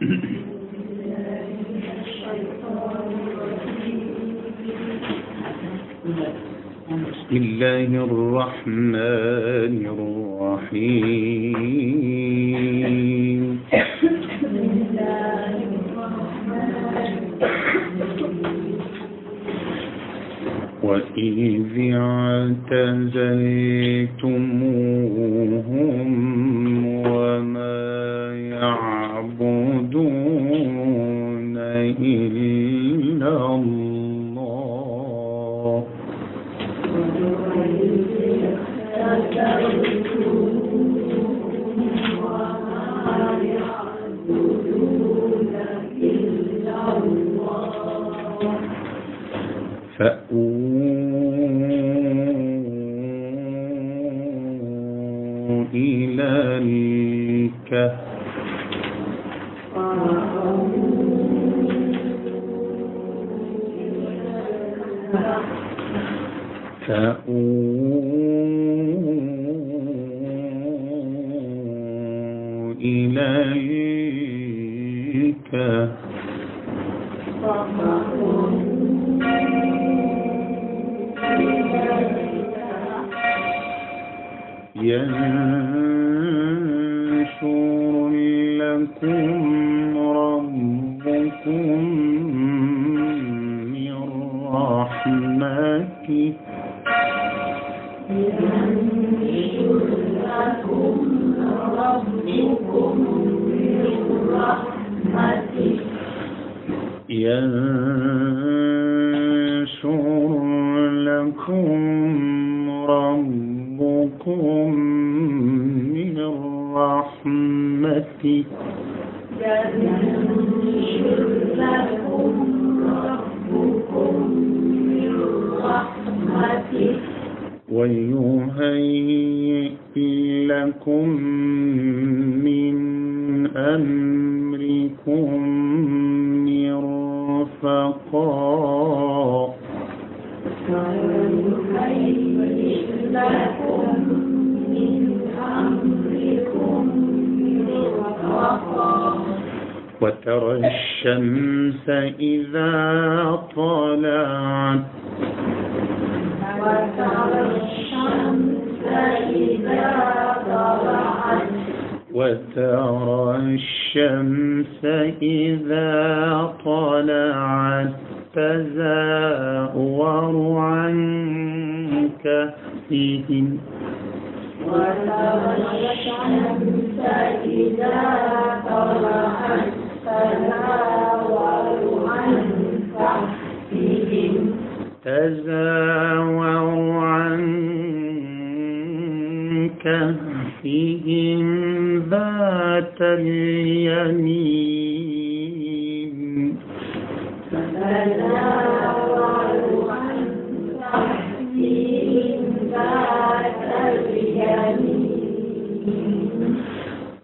بسم الله الرحمن الرحيم وإذ اعتزلتموهم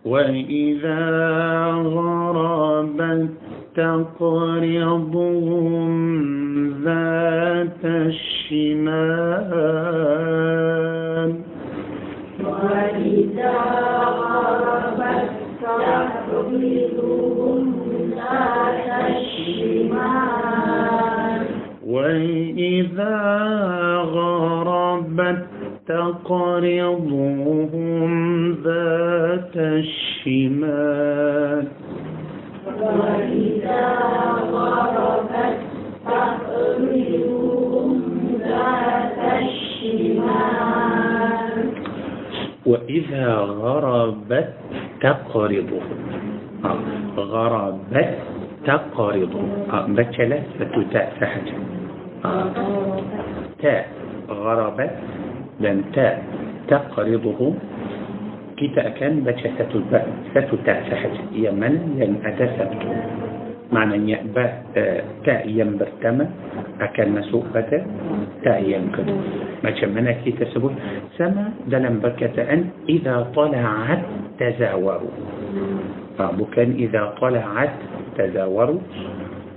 وإذا غربت تقرضهم ذات الشمال وإذا غربت تقرضهم ذات الشمال وإذا غربت تقرضهم آه، غربت تقرضهم آه، بتشلة ستتاء سحجة آه، تاء. غربت dan ta taqriduhu kita akan baca satu ba satu ta sahaja yang mana yang ada satu maknanya ba uh, ta yang pertama akan masuk pada ta yang kedua macam mana kita sebut sama dalam perkataan idza tala'at tazawaru ha, bukan idza tala'at tazawaru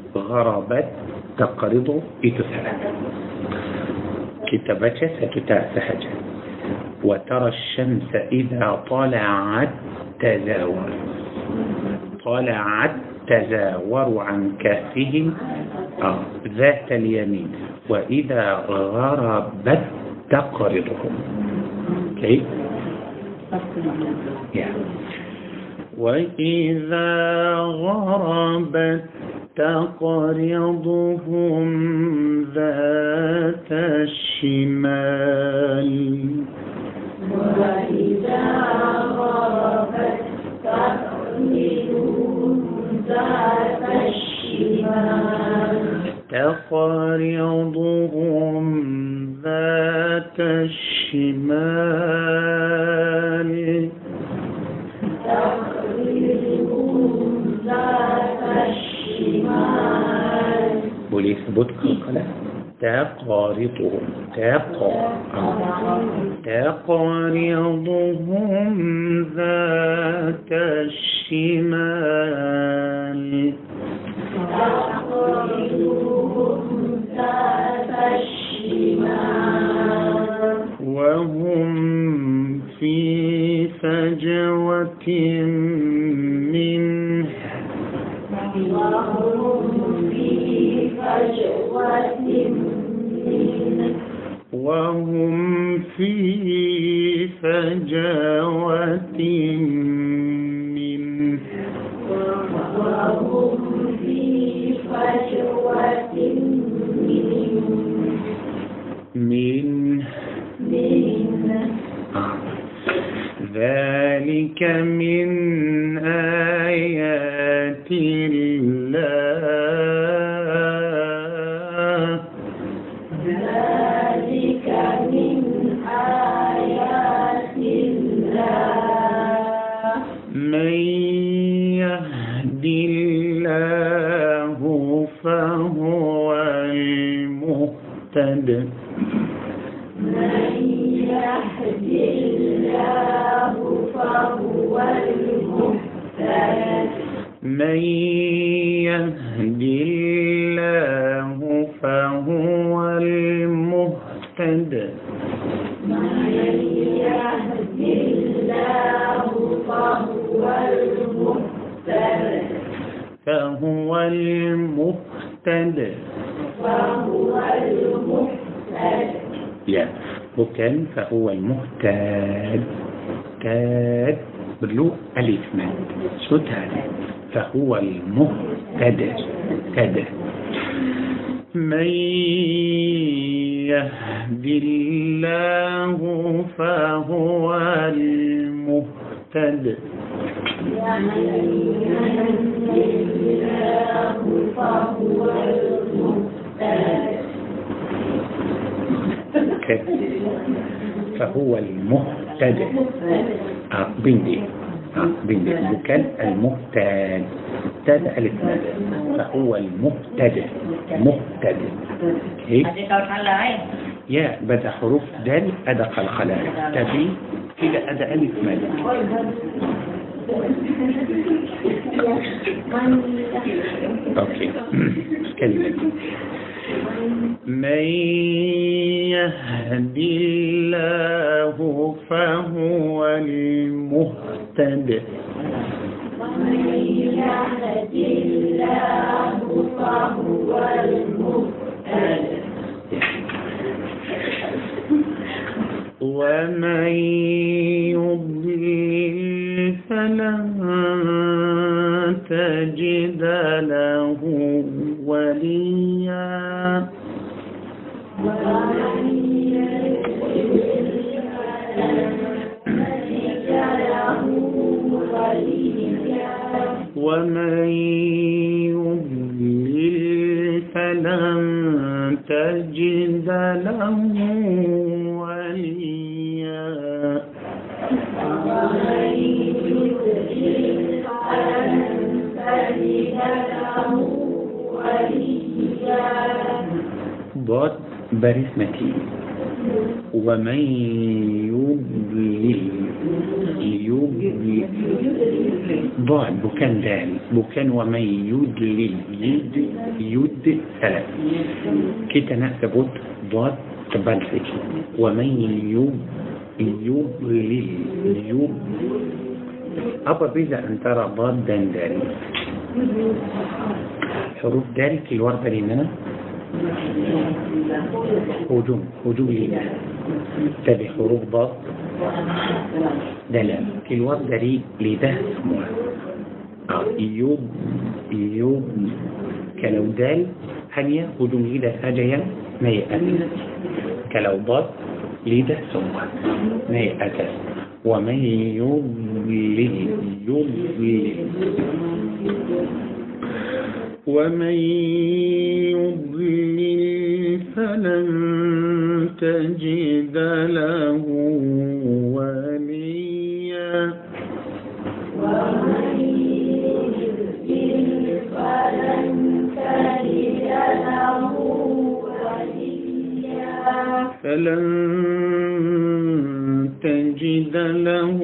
غربت تقرض itu salah kita baca satu tak sahaja وترى الشمس إذا طلعت تزاور طلعت تزاوروا عن كهفهم آه ذات اليمين وإذا غربت تقرضهم okay. yeah. وإذا غربت تقرضهم ذات الشمال. وإذا غربت تقرضهم ذات الشمال. تقرضهم ذات الشمال. تقرضهم ذات الشمال boleh sebut qalqalah تقارضهم تق تقارضهم ذات الشمال. وهم في فجوة منه وهم في فجوة وهم منه وهم في فجوة منه آه. ذلك من فهو المهتد تد من يهد الله فهو المهتد. فهو المهتد. كده. بالذكال المهتد. تاد ألف فهو المبتدع مبتدع إيه؟ يا بدأ حروف دال أدق قلقلان تبي كده أدى ألف مالك أوكي. كلمة. من يهد الله فهو المهتد. يهد الله فهو المهتد ومن يضلل فلن تجد له وليا. ومن يضلل فلن تجد له وليا. ضاد باريس متين ومن يضلل يضلل. ضاد بكان دال بكان ومن يضلل يد يد ثلاث كده نكتبت ضاد تبان ومن يض يضلل. يض أبرز أن ترى ضادا دال حروف دال في الوردة لنا هجوم هجوم لله تبي حروف ضاد دلال في الوردة لي لده سموها يوب يوب كلو دال هنيا هجوم لده هجيا ميئة كلو ضاد لده سموها ميئة ومن يضلل. يضلل ومن يضلل فلن تجد له وليا ومن يضلل فلن تجد له وليا. فلن تجد له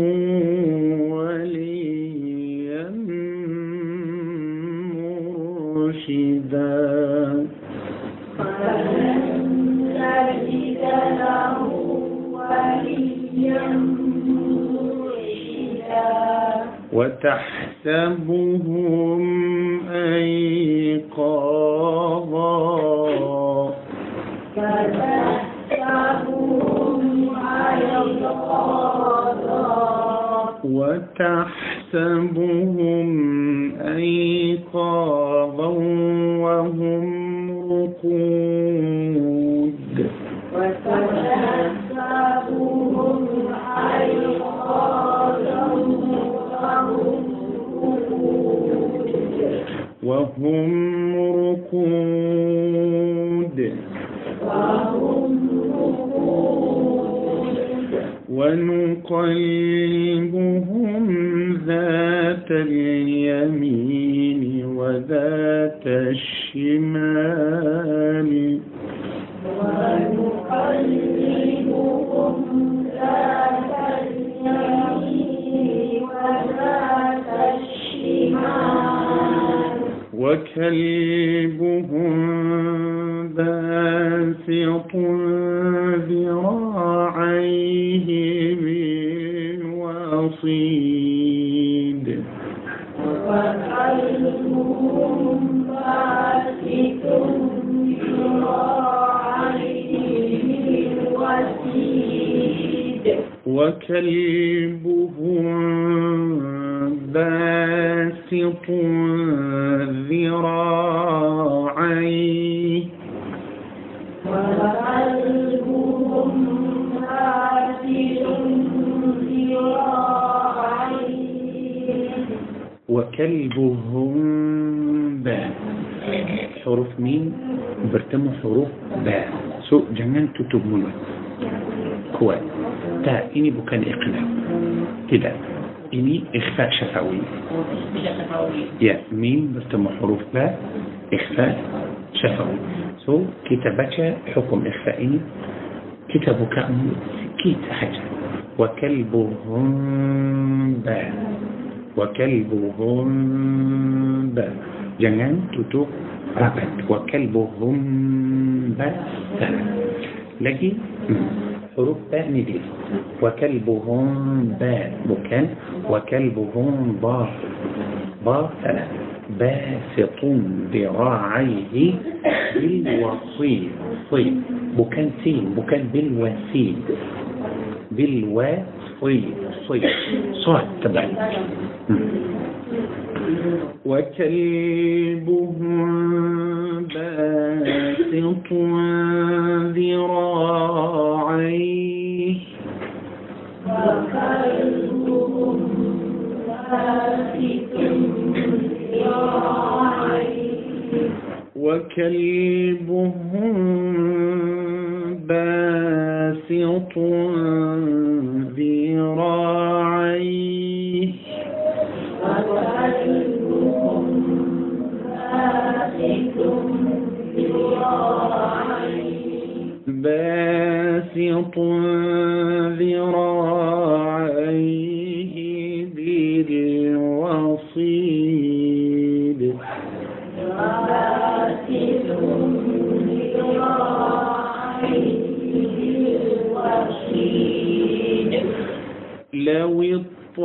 وتحسبهم أيقاظا. فتحسبهم أيقاظا. وتحسبهم أيقاظا وهم رقود. وتحسبهم أيقاظا وهم رقود. وهم رقود. ونقلبهم ذات اليمين وذات الشمال. ونقلبهم ذات اليمين وذات الشمال. وكلبهم باسط ذراعيه بالوصيد وكلبهم باسط ذراعيه. باسط وكلبهم باء حروف مين برتموا حروف باء سو جنان تتوب ملوت كوا تا إني بكان إقناع كده. إني إخفاء شفوي يا مين برتموا حروف باء إخفاء شفوي سو كتابة حكم إخفاء. إني كتابك كيت حجر وكلبهم باء وكلبهم باء jangan tutup rapat. وكلبهم باء lagi? Huruf باء ni dia. وكلبهم باء bukan. وكلبهم ضاء ثلاث باسط ذراعيه بالوصيد صيد bukan sin. Bukan بالوسيد بالوصيد صيد صاد تبعي وكلبهم باسط ذراعيه وكلبهم باسط ذراعيه. وكلبهم باسط باسط ذراعيه. باسط ذراعيه بالوصيد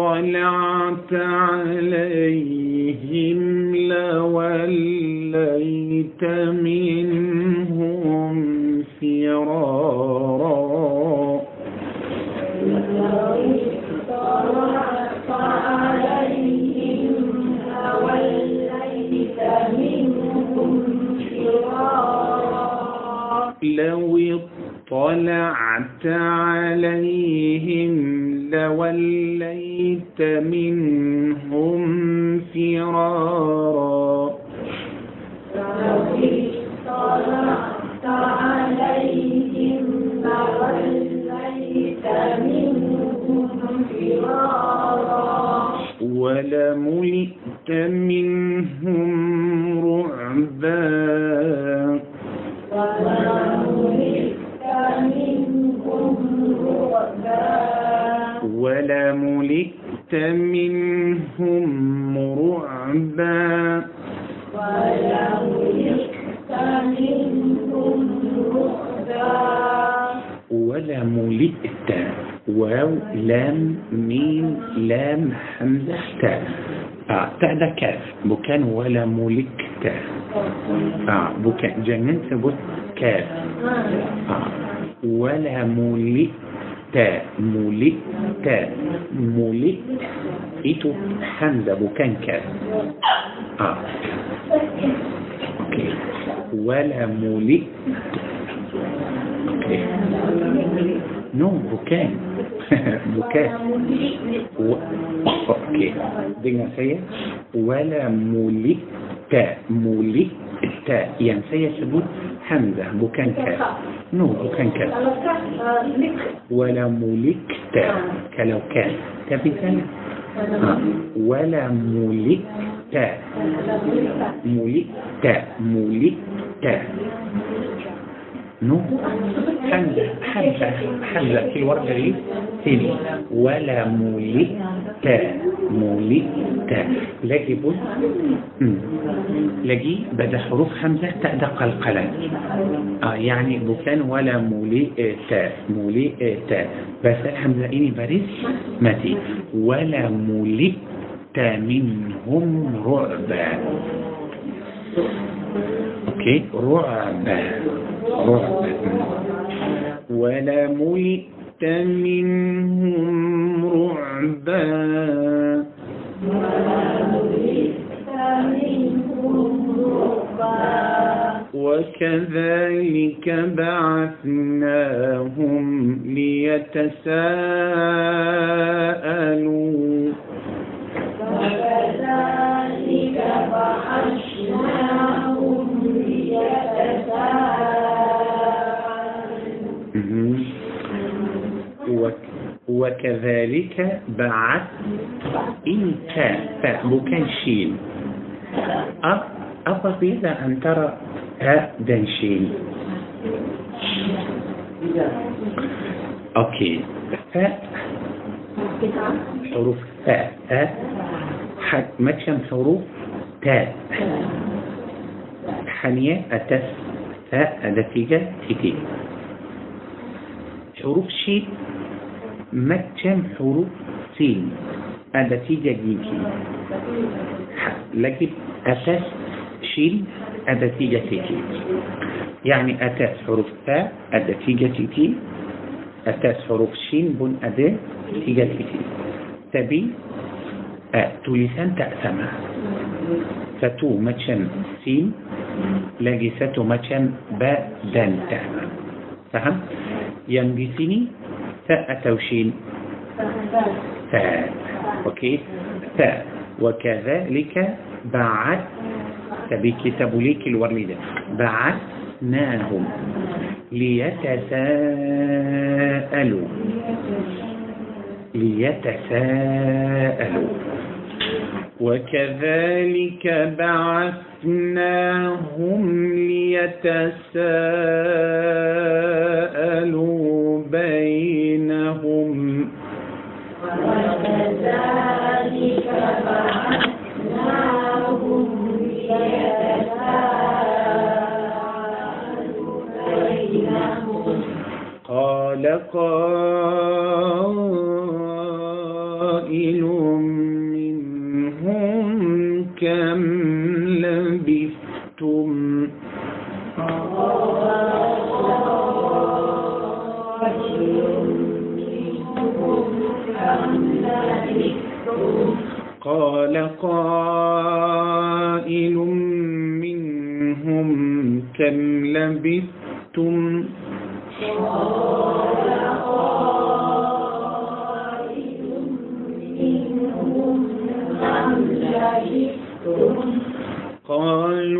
اطلعت عليهم لوليت منهم فرارا لو اطلعت عليهم لوليت منهم فرارا عليهم لوليت منهم فرارا. ولملئت منهم رعبا ولملئت منهم رعبا. ولملئت ولملئت منهم رعبا. ولملئت واو لام ميم لام همزة تاء آه تاء ده كاف بكان ولا ملكت آه بكان جنن ثبت كاف آه ولا ملئت ملئت ملئت إتو حمزة بكان كاف آه. أوكي. ولا ملئت أوكي. نو بكان بكان و... أوكي dengan saya wala mulita mulita yang saya sebut hamzah bukan kaf no bukan kaf kalau kah lik wala mulikta kalau kaf tapi نو. حمزة حمزة حمزة في الورقة دي سين ولا مولئت مولئت لاجي بص. لاجي بدا حروف حمزة تأدى قلقلة. آه يعني بكان ولا مولئت مولئت بس الحمزة إني باريس ماتي. ولا مولئت منهم رعبا أوكي رعب. رعب ولا ملئت منهم رعبا وكذلك بعثناهم ليتساءلوا وكذلك بعثناهم وكذلك بعث إنت فبكان شين. أفضل أن ترى هاء دنشين أوكي. فاء حروف فاء كم حروف؟ تاء حنية أتس فاء نتيجة حروف شين. ما كم حروف سين النتيجة جيتي لكن أساس شين النتيجة تيتي يعني أساس حروف تاء النتيجة تيتي أساس حروف شين بن نتيجة تيتي تبي أ تلسان تأسمع فتو مچن سين lagi satu macam ba dan ta. Faham? Yang di sini atau shin? Ta. Okey. Ta. وكذلك بعث تبي كتاب ليك الوريدة بعثناهم ليتساءلوا ليتساءلوا وكذلك بعثناهم ليتساءلوا بينهم. وكذلك بعثناهم ليتساءلوا بينهم. قال قائل قال قائل منهم كم لبثتم؟ قالوا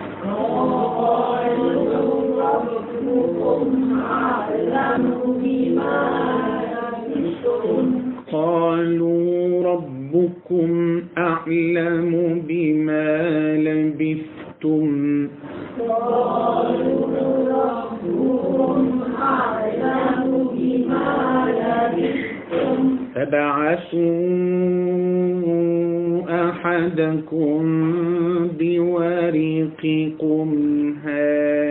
قالوا ربكم أعلم بما لبثتم. فبعثوا أحدكم بورقكم هذه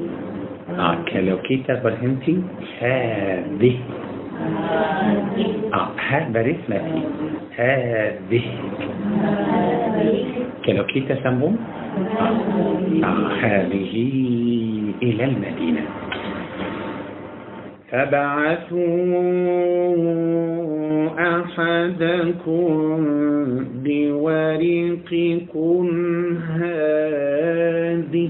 آه لو كيتا برهنتي هذه. آه ها برسمتي. هذه. كلو كيتا سمبوم آه هذه إلى المدينة. فبعثوا أحدكم بورقكم هذه.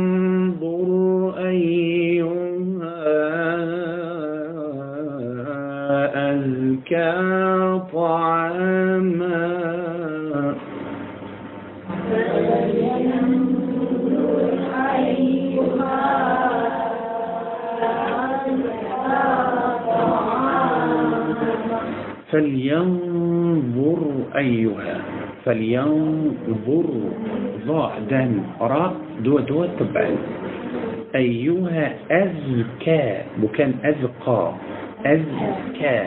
فلينظر ضاء دال راء دو دو تبع أيها أزكى وكان أزقى أزكى.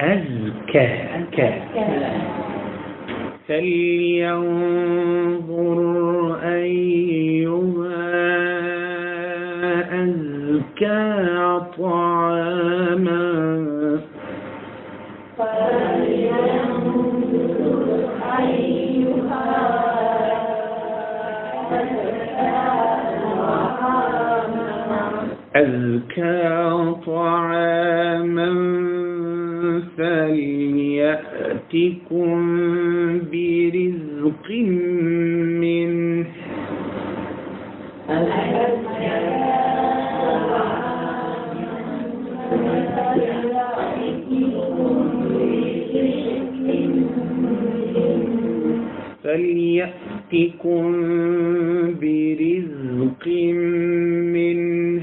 أزكى. كا فلينظر أيها أزكى طعاما أزكى طعاما فليأتكم برزق منه فليأتكم برزق منه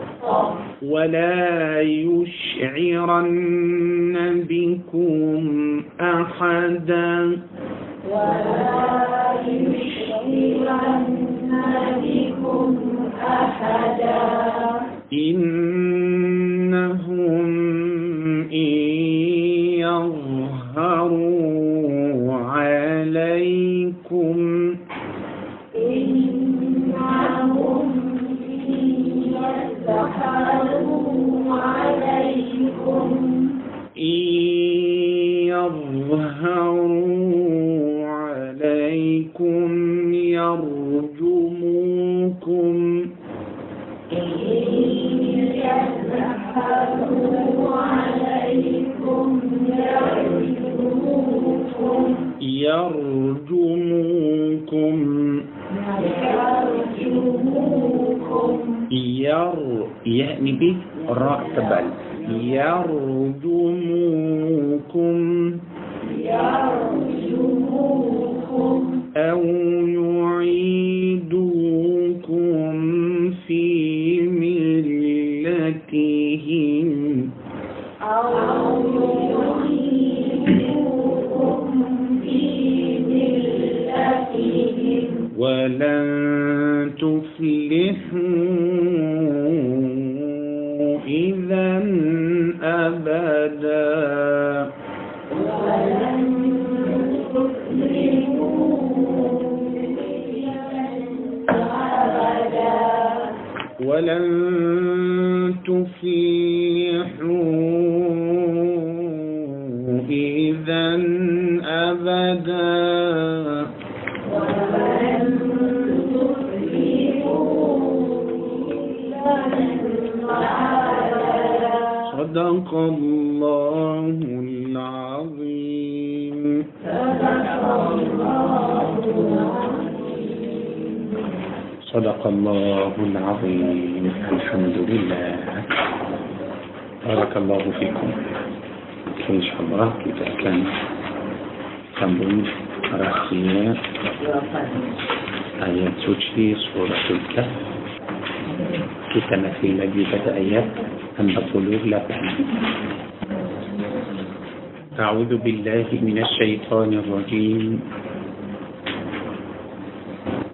ولا يشعرن بكم أحدا. إنهم إن يظهروا إن يظهروا عليكم يرجموكم يرجموكم ير يعني به راء تبل يرجموكم أو يعيدوكم في ملتهم. ولن تفلحوا ولن العظيم. الحمد لله بارك الله فيكم. إن شاء الله كده كان سامبون رخيه آيات سوتشي سورة سته كده ما في لجي آيات. ان بقولوه لا أعوذ بالله من الشيطان الرجيم.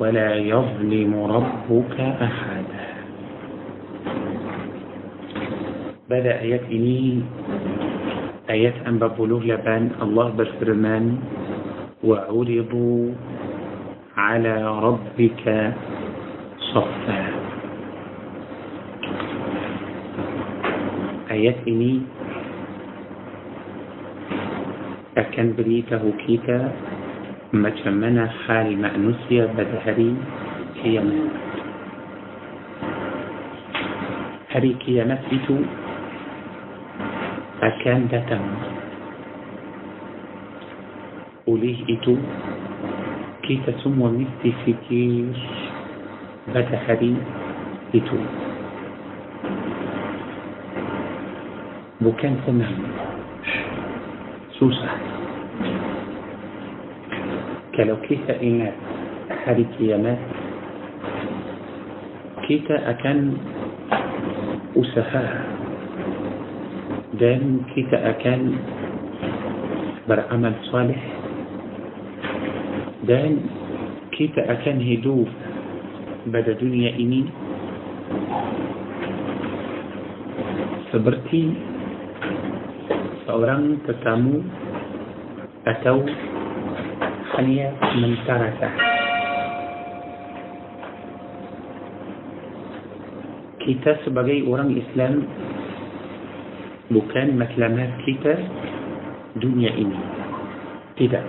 ولا يظلم ربك أحدا. بدأ آيات إني؟ آيات أن ببلوغ لبان الله بفرمان وعرضوا على ربك صفا. آيات إني أكن بريته كيتا مجمنا حال مأنوسية بدهري هي هريك هي مسجد أكان دتم. وليه إتو كي تسم ومسجد فكير بدهري إتو بكان تمام سوسه Kalau kita ingat hari kiamat, kita akan usaha dan kita akan beramal saleh dan kita akan hidup pada dunia ini seperti seorang tetamu atau hanya sementara sahaja. Kita sebagai orang Islam bukan matlamat kita dunia ini. Tidak.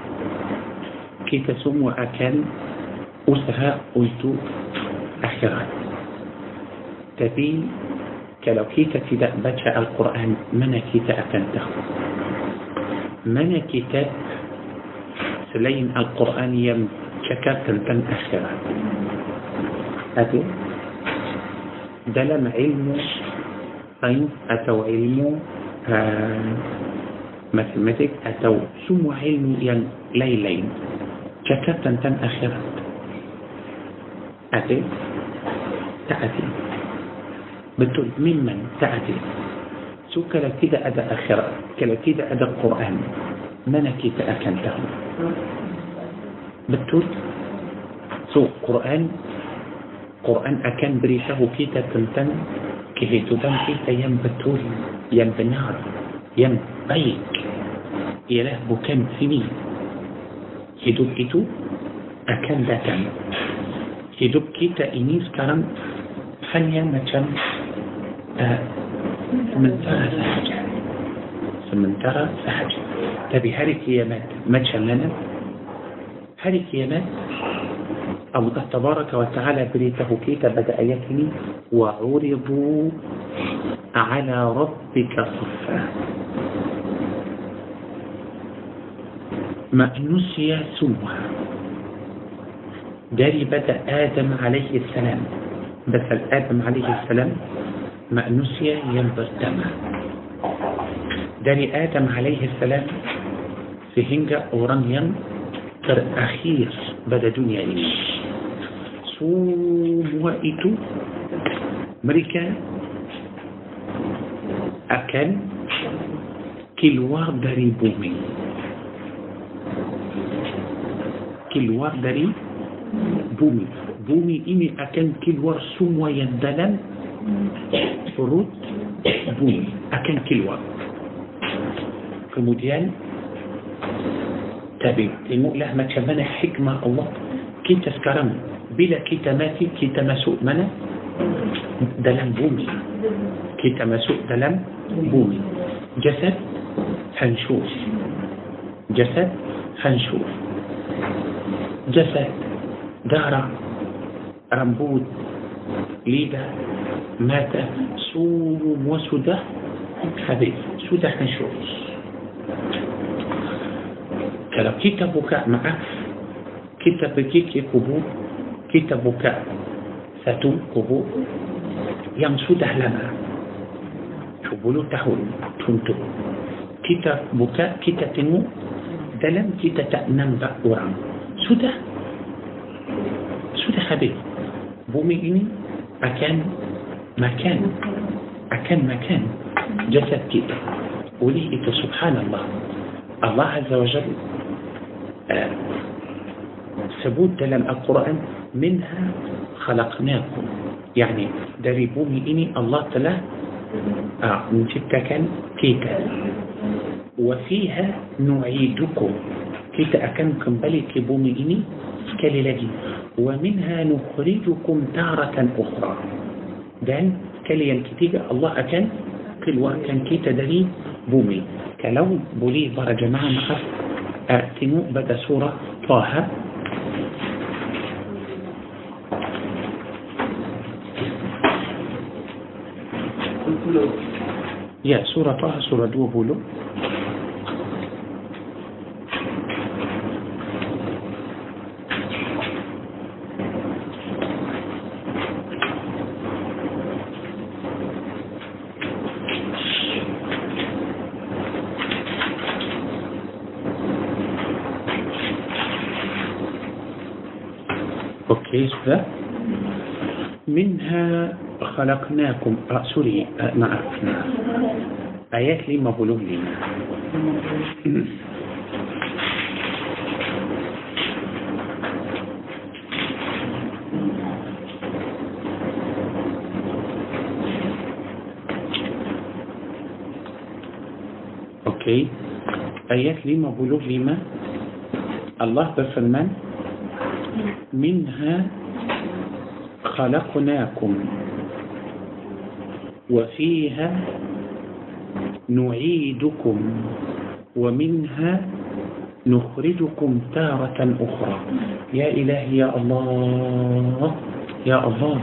Kita semua akan usaha untuk akhirat. Tapi kalau kita tidak baca Al-Quran, mana kita akan tahu? Mana kitab selain Al-Quran yang cakap tentang akhirat? Ada dalam ilmu sains atau ilmu uh, matematik atau semua ilmu yang lain-lain cakap tentang akhirat. Tak ada. betul mimman ta'ati so kalau tidak ada akhirat kalau tidak ada Quran منكي تأكنته بالتول سو قرآن قرآن أكن بريشه كي تتنتن كي تدن كي تيم بالتول يم بنار يم بيك. إله بكم سني هدوب إتو أكان لكم هدوب كي تأني سكرم فنيا مجم آه، من ترى سحجة. من ترى سحجة. Kiamat macam mana hari kiamat Allah tabaraka wa ta'ala beritahu kita pada ayat ini وعرضوا على ربك صفا manusia semua dari pada Adam alaihi salam Basal Adam alaihi salam manusia yang pertama dari Adam alaihi salam sehingga orang yang terakhir pada dunia ini semua itu mereka akan keluar dari bumi. Keluar dari bumi. Bumi ini akan keluar semua yang dalam perut bumi. Akan keluar. Kemudian تبي المؤله ما تشمنا حكمة الله. كي تسكرم بلا كي تماتي كي تمسو منا دلم بومي. كي تمسو دلم بومي. جسد هنشوف جسد هنشوف جسد دارة رمبود ليدا مات صوم وسودة حبيب. سودة هنشوف kalau kita buka maaf kita pergi ke kubur kita buka satu kubur yang sudah lama 10 tahun untuk kita buka kita tengok dalam kita tak nampak orang sudah sudah habis bumi ini akan makan akan makan jasad kita oleh itu subhanallah Allah Azza wa Jal ثبوت لم القرآن منها خلقناكم. يعني دربوني إني الله تلا آه نجيب كان كيتا وفيها نعيدكم. كيتا أكن كمبلي كبومي إني كالي لجي ومنها نخرجكم تارة أخرى. دان كاليا كتيجا الله أكن كل وقت كان كيتا دري بومي. كلو بولي برا جماعة مخفف أتنو بدأ سورة طه. يا سورة طه سورة دو لحظة منها خلقناكم آه سوري آه ما آيات لي ما لنا لي. أوكي آيات لي ما لنا لي ما؟ الله بفرمان. منها khalaqnakum وفيها نعيدكم ومنها نخرجكم تارة أخرى. يا إلهي يا الله يا الله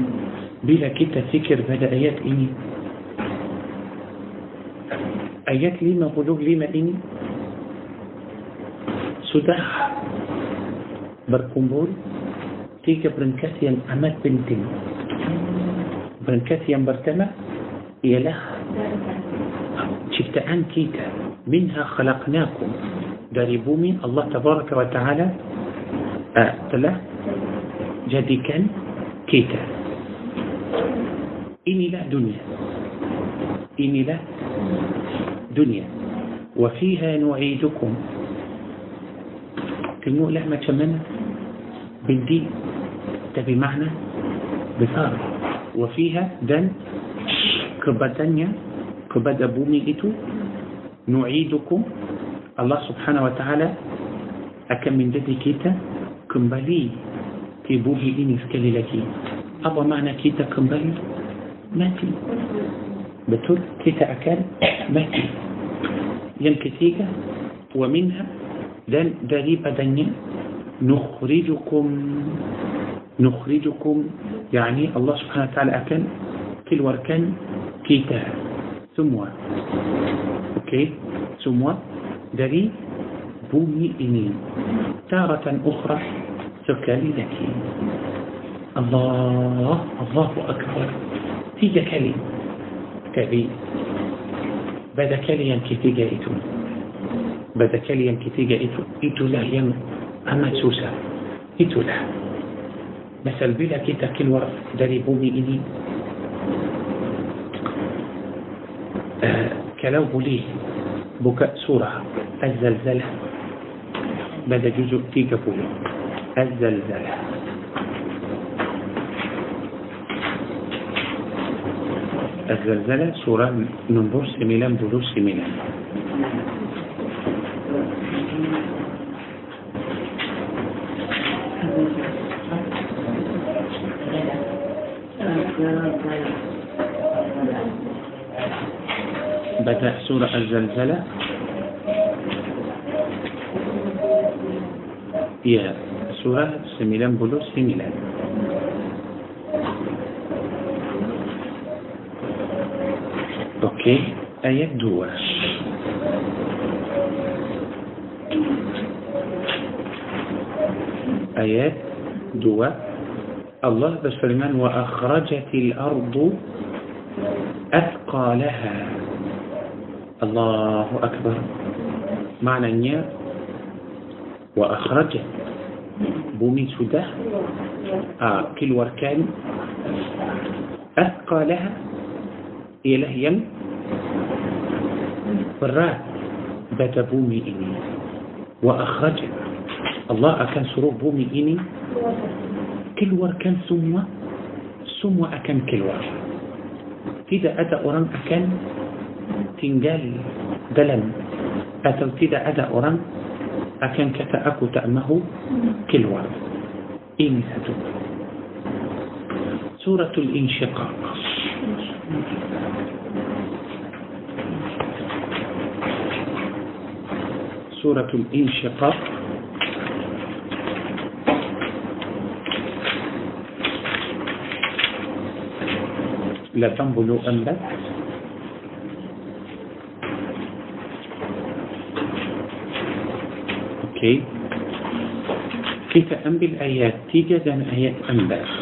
بلا كده فكر بدا آيات إني ayat 55 ini sudah berkumpul تيجي برنكاثيان أمات بنتين. برنكاثيان برتمة؟ يا لها شفت عن كيتا منها خلقناكم. داري بومي الله تبارك وتعالى. أه، أطلع جدي كان كيتا إني لا دنيا. إني لا دنيا. وفيها نعيدكم. كنو لحمة شمنا بالدين ده بمعنى بصار وفيها دن كبدانيا كبدا بومي إتو نعيدكم. الله سبحانه وتعالى أكم من ذلك كيتا كمبالي تبوهي إني سكالي لكي. أبا معنى كيتا كمبالي ماتي. betul kita akan mati yang ketiga ومنها dan daripadanya نخرجكم. نخرجكم يعني الله سبحانه وتعالى أكن كل وركن كيتا. ثم أوكي؟ ثم دري bumi ini. تارة أخرى. sekali lagi. الله. الله أكبر. tiga kali. tapi pada kali yang ketiga itu pada kali yang ketiga itu itulah yang. amat susah. itulah masalah bila kita keluar dari bumi ini kalau boleh buka surah Az-Zalzalah pada juzuk 30 Az-Zalzalah Az-Zalzalah surah nombor 99 بدأ سورة الزلزلة. يا سورة سميلان بلو سميلان. Okey, ayat 2. Ayat 2 الله بسليمان وأخرجت الأرض أثقالها الله أكبر. معنى النية وأخرجت بومي سودة. آه كل وركان أثقالها هي لهيا برات بدا بومي إني. وأخرجت. الله أكان سروق بومي إني. كلور كان سموة؟ سموة أكن كلور. تيدا أدا أوران أكن تنجال دلم أتو تيدا أدا أوران أكن كتا تأمه كلور. إيمي ستو سورة الإنشقاق. سورة الإنشقاق. لا تنبلوا أنبت أوكي. كيف أنبل آيات؟ تيجد آيات أنبت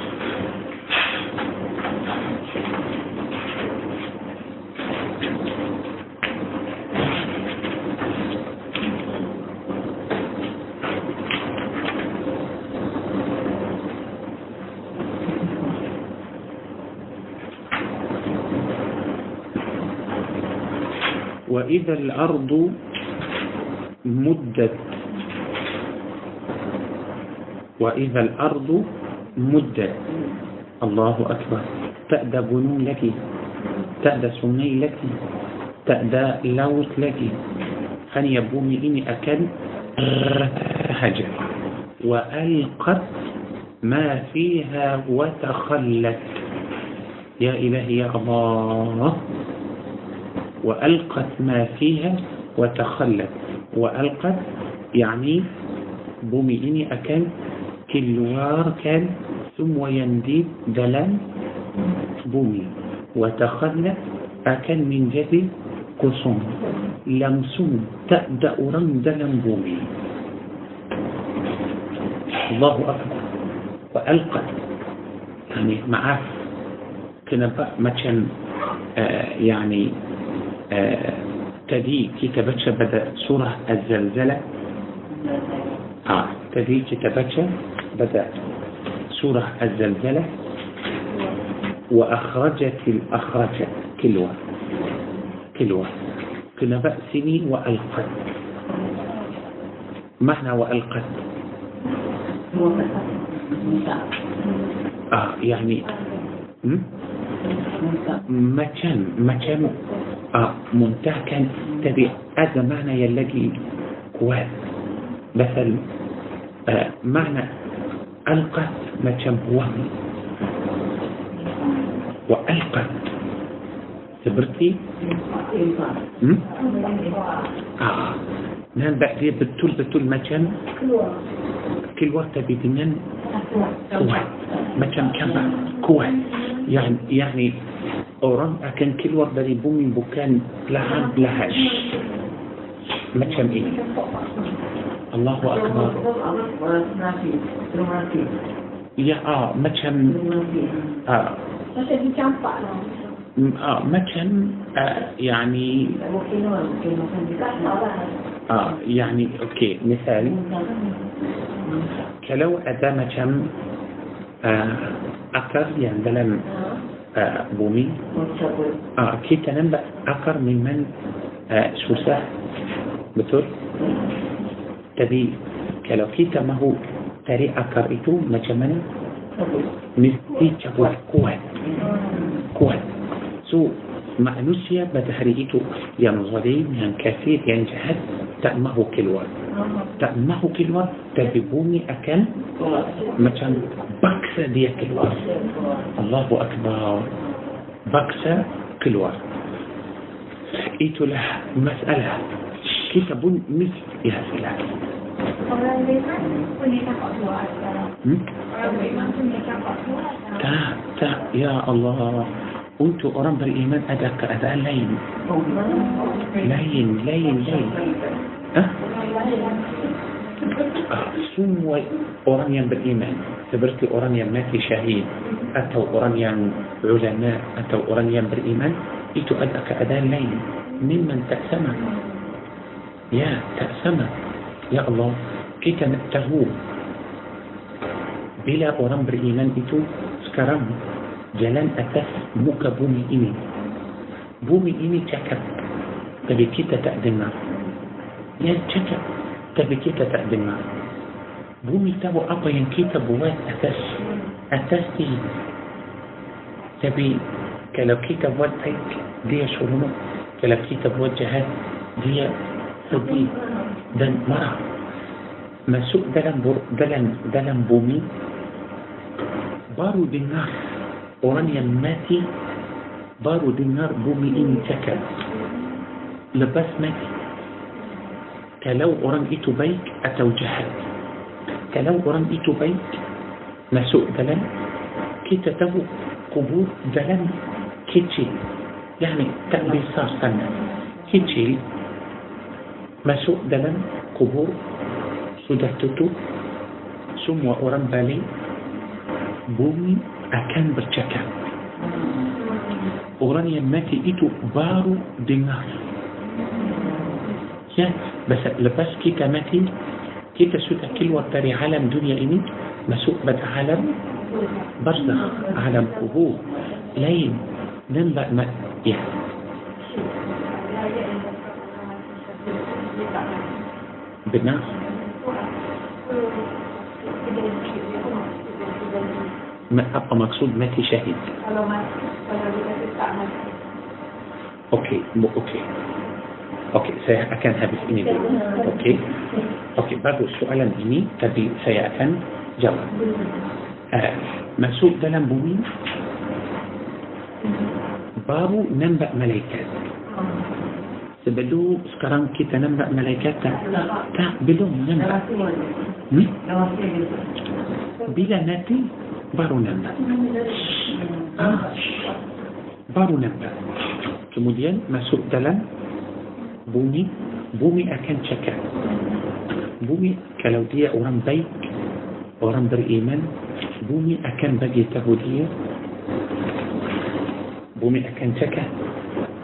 وإذا الأرض مدت. وإذا الأرض مدت. الله أكبر. تأدى بنون لك تأدى سني لك تأدى لوت لك خن يبومي إني أكل هجر وألقت ما فيها وتخلت. يا إلهي يا الله. وألقت ما فيها وتخلت. وألقت يعني بومي إني أكل كلوار كان ثم ينديد دلال بومي. وتخلت أكل من جدي قصون لمسون تأدأ رندلا بومي. الله أكبر. وألقت يعني معاه كنا بقى مثلا آه يعني تدي كتابتش بدأ سورة الزلزلة. آه تدي كتابتش بدأ سورة الزلزلة. وأخرجت الأخرج كلوة. كلوة. كنا بقى سني وألقت. معنى وألقت. آه يعني? مكان مكان. ممتكن تبي هذا معنى يلقي كواد. مثل آه، معنى ألقت ما تشبوه وألقت. سبرتي آه. نان بعدي بتول بتول ما تشم كل وقت تبي دنن كواد. ما تشم كم كواد. يعني يعني orang akan keluar dari bumi bukan perlahan-lahan macam ini Allahu Akbar ya ah macam ah. آه مثلا آه يعني. آه يعني أوكي مثال كلو أدى مثلا آه أكر يعني دلم آه، بومي. آه كي تنبا اقر من من؟ آه، شوسة. بتر تبي كلو كي ما هو تري اقر ايتو ما كمان مستي تشابور كوان كوان سو ما انوسيا بتحريكتو يا مزوري يعني من يعني كثير يعني جهد تأمه كل واحد. Tak mahu keluar tapi bumi akan macam baksa dia keluar Allahu Akbar baksa keluar itulah masalah kita pun mesti hasilah Orang beriman cakap keluar sekarang. hmm? Orang beriman cakap keluar sekarang. tak tak ya Allah untuk orang beriman ada keadaan lain lain lain lain? Ah, semua orang yang beriman seperti orang yang mati syahid atau orang yang ulama atau orang yang beriman itu ada keadaan lain memang tak sama ya tak sama ya Allah kita nak tahu bila orang beriman itu sekarang jalan atas muka bumi ini bumi ini cakap tapi kita tak dengar dia cakap tapi kita tak dengar bumi tahu apa yang kita buat atas atas dia tapi kalau kita buat baik dia seronok kalau kita buat jahat dia sedih dan marah masuk dalam dalam dalam bumi baru dengar orang yang mati baru dengar bumi ini cakap lepas mati كلو قران إيتو بيك أتوجهت كلو قران إيتو بيك مسوء دلم كيتا تبو قبور دلم كيتشيل يعني تأبي صار سنة. كيتشيل مسوء دلم قبور. سودتتو سم وقران بالي. بومي أكان برشكا قران يماتي إيتو بارو دينار. مسيح بس لبس كي كمتي كي تسوت أكل وطري عالم دنيا إني مسوق بد عالم برزخ عالم كهو لين ننبأ ما يعني بنا ما أبقى مقصود متي شاهد. أوكي أوكي. Okey saya akan habis ini dulu. Okey. Okey bagus. Soalan ini tadi saya akan jawab. Uh, masuk dalam bumi? Baru nampak malaikat. Sebelum sekarang kita nampak malaikat tak? Tak belum nampak. Hmm? bila nanti? Baru nampak. Ah, baru nampak. Kemudian masuk dalam بومي بومي أكن شكا. بومي كلاودية أورام بيك أورام بر إيمان. بومي أكن بجي تهودية. بومي أكن شكا.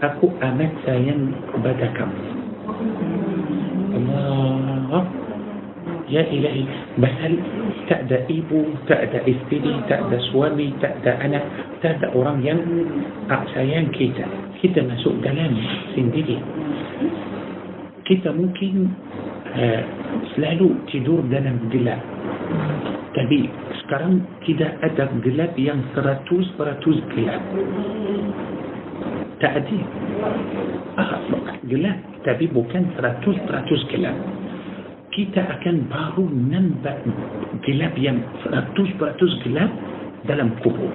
أكو أمت ساين بدكم. الله. يا إلهي. بس هل تأدى إيبو تأدى إستيلي تأدى سوامي تأدى أنا تأدى أورام ين أعسايان كيتا. Kita masuk dalam sendiri Kita mungkin uh, Selalu tidur dalam gelap Tapi sekarang tidak ada gelap yang seratus peratus gelap Tak ada ah, gelap Tapi bukan seratus peratus gelap kita akan baru nampak gelap yang seratus peratus gelap dalam kubur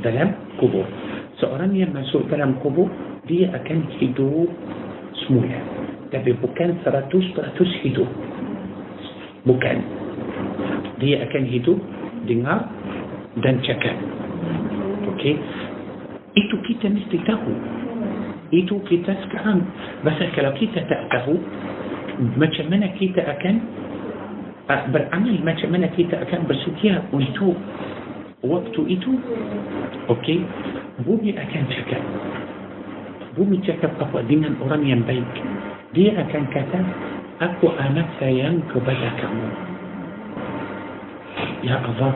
dalam kubur seorang yang masuk dalam kubur dia akan hidup semula. Tapi bukan seratus peratus hidup. Bukan. Dia akan hidup dengar dan cakap. Okey? Itu kita mesti tahu. Itu kita sekarang. Pasal kalau kita tak tahu macam mana kita akan uh, beramal macam mana kita akan bersedia untuk waktu itu okey bumi akan cakap bumi cakap apa dengan orang yang baik dia akan kata aku amat sayang kepada kamu ya Allah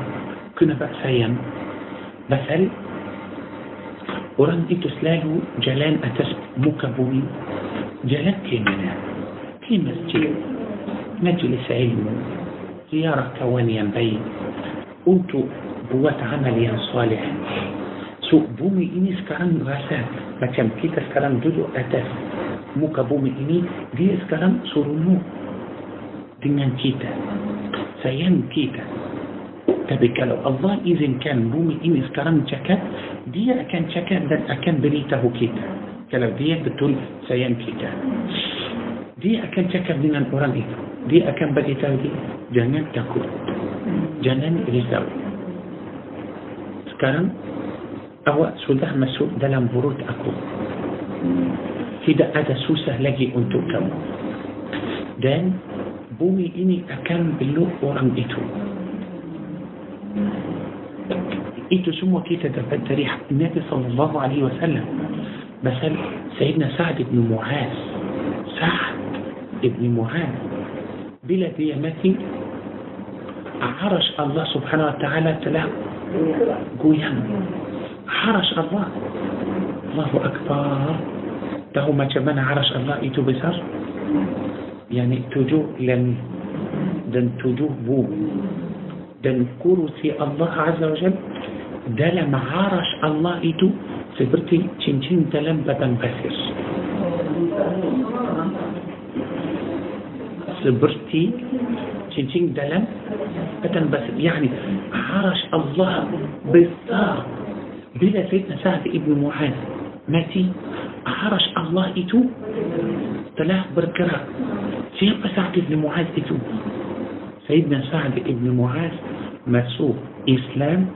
kenapa sayang pasal orang itu selalu jalan atas muka bumi jalan ke mana في مسجد مجلس علم زيارة كوان ينبغي untuk buat amal yang soleh. So bumi ini sekarang rasa macam kita sekarang duduk atas muka bumi ini dia sekarang seronok dengan kita sayang kita. Tapi kalau Allah izinkan bumi ini sekarang cakap dia akan cakap dan akan beritahu kita. Kalau dia betul sayang kita. Dia akan cakap dengan orang itu. Dia akan beritahu dia jangan takut. Jangan risau sekarang awak sudah masuk dalam burut aku tidak ada susah lagi untuk kamu dan bumi ini akan beluk orang itu itu semua kita dapat dari Nabi sallallahu alaihi wasallam مثل سيدنا سعد بن معاذ سعد بن معاذ بلا ديامتي عرش الله سبحانه وتعالى تلا قويان عرش الله. الله أكبر. له ما جمعنا عرش الله. إتو بسر. يعني تجو لم دن تجو بو. دن كرسي الله عز وجل. dalam arash Allah itu seperti cincin dalam batang pasir seperti cincin dalam batang pasir yani arash Allah besar bila Sayyidina Sa'ad ibn Mu'ad mati arash Allah itu telah bergerak siapa Sa'ad ibn Mu'ad itu Sayyidina Sa'ad ibn Mu'ad masuk Islam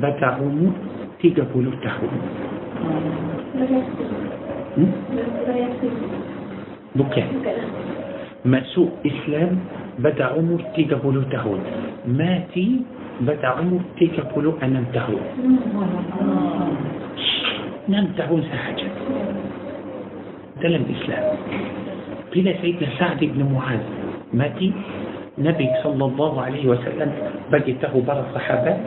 pada umur 30 tahun. Hmm? Bukan. Masuk Islam بتا عمر تيكا بولو تهون. ماتي بتا عمر تيكا بولو انم تهون. نم تهون سحجة دلم الإسلام قيل سيدنا سعد بن معاذ. ماتي. نبي صلى الله عليه وسلم. بجته برا صحابات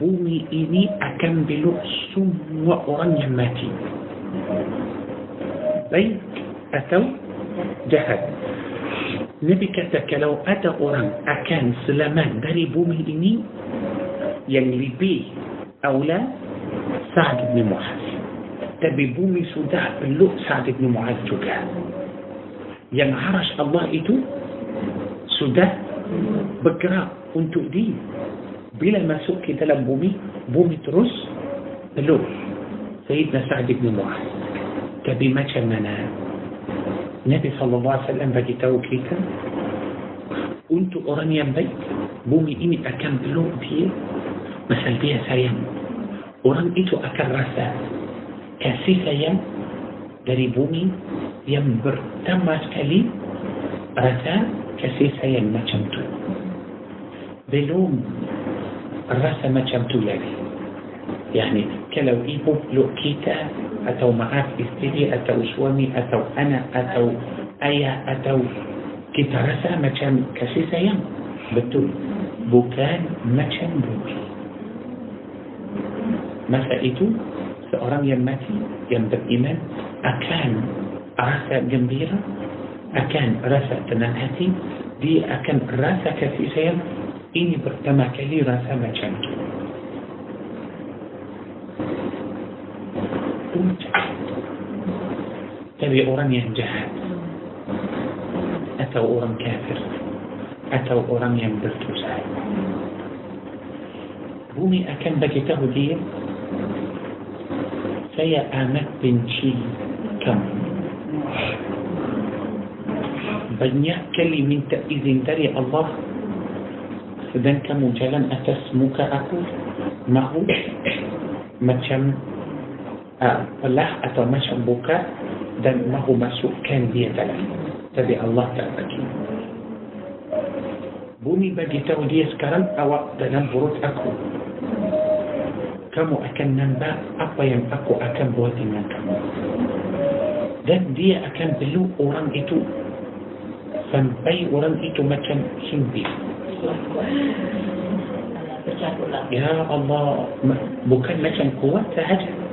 بومي إني أكم سم وأرنج ماتي. بيت اتوا جهد Nabi kata kalau ada orang akan selamat dari bumi ini yang lebih aula Sa'ad bin Mu'az tapi bumi sudah peluk Sa'ad bin Mu'az juga yang arash Allah itu sudah bergerak untuk dia bila masuk ke dalam bumi bumi terus peluk Sayyidina Sa'ad bin Mu'az tapi macam mana Nabi SAW bagi tahu kita untuk orang yang baik bumi ini akan peluk dia masal dia sayang orang itu akan rasa kasih sayang dari bumi yang pertama sekali rasa kasih sayang macam tu belum rasa macam tu lagi يعني ibu peluk kita atau maaf istri atau suami atau anak atau ayah atau kita rasa macam kasih sayang betul bukan macam bumi masa itu seorang yang mati yang beriman akan rasa gembira akan rasa tenang hati dia akan rasa kasih sayang ini pertama kali rasa macam tu jahat atau orang kafir atau orang yang berdosa bumi akan bagi tahu dia saya amat benci kamu banyak kali minta izin dari Allah sedang kamu jalan atas muka aku mahu macam pelah atau macam buka dan mahu masukkan dia dalam tapi Allah tak bagi bumi bagi tahu dia sekarang awak dalam perut aku kamu akan nampak apa yang aku akan buat dengan kamu dan dia akan peluk orang itu sampai orang itu macam himpit ya Allah bukan macam kuat sahaja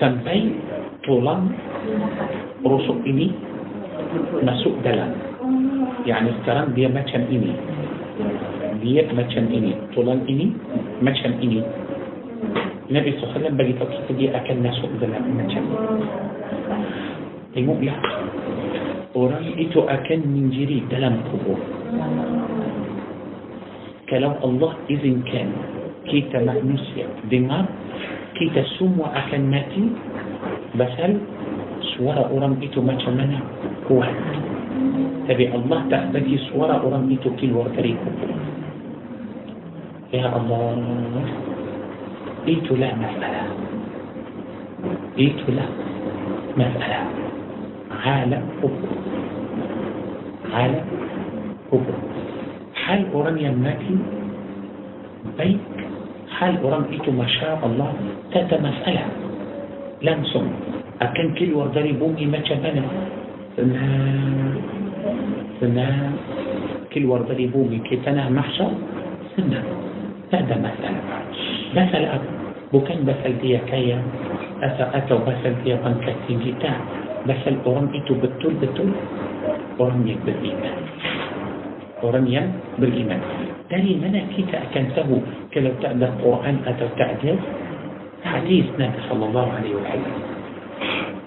sampai tulang rusuk ini masuk dalam yani sekarang dia macam ini dia macam ini tulang ini macam ini Nabi SAW bagi tahu kita dia akan masuk dalam macam tengoklah orang itu akan menjadi dalam kubur kalau Allah izinkan kita manusia dengar kita semua akan mati pasal suara orang itu macam mana kuat tapi Allah tak bagi suara orang itu keluar dari kubur ya Allah itulah masalah itulah masalah alam kubur alam kubur hal orang yang mati baik حال ورم ما شاء الله تتمثل لنسون أكن كل ورداري بومي ما تشبنا فنا فنا كل ورداري بومي كي تنا محشر. سنة هذا مثلا مثلا بوكان مثل دي كايا. أسا أتا دي بانكا تنجيتا مثل ورم إتو بتول بتول. ورم يبالإيمان ورم يبالإيمان ورم يبالإيمان dari mana kita akan tahu kalau tak ada Quran atau tak ada hadis Nabi sallallahu alaihi wasallam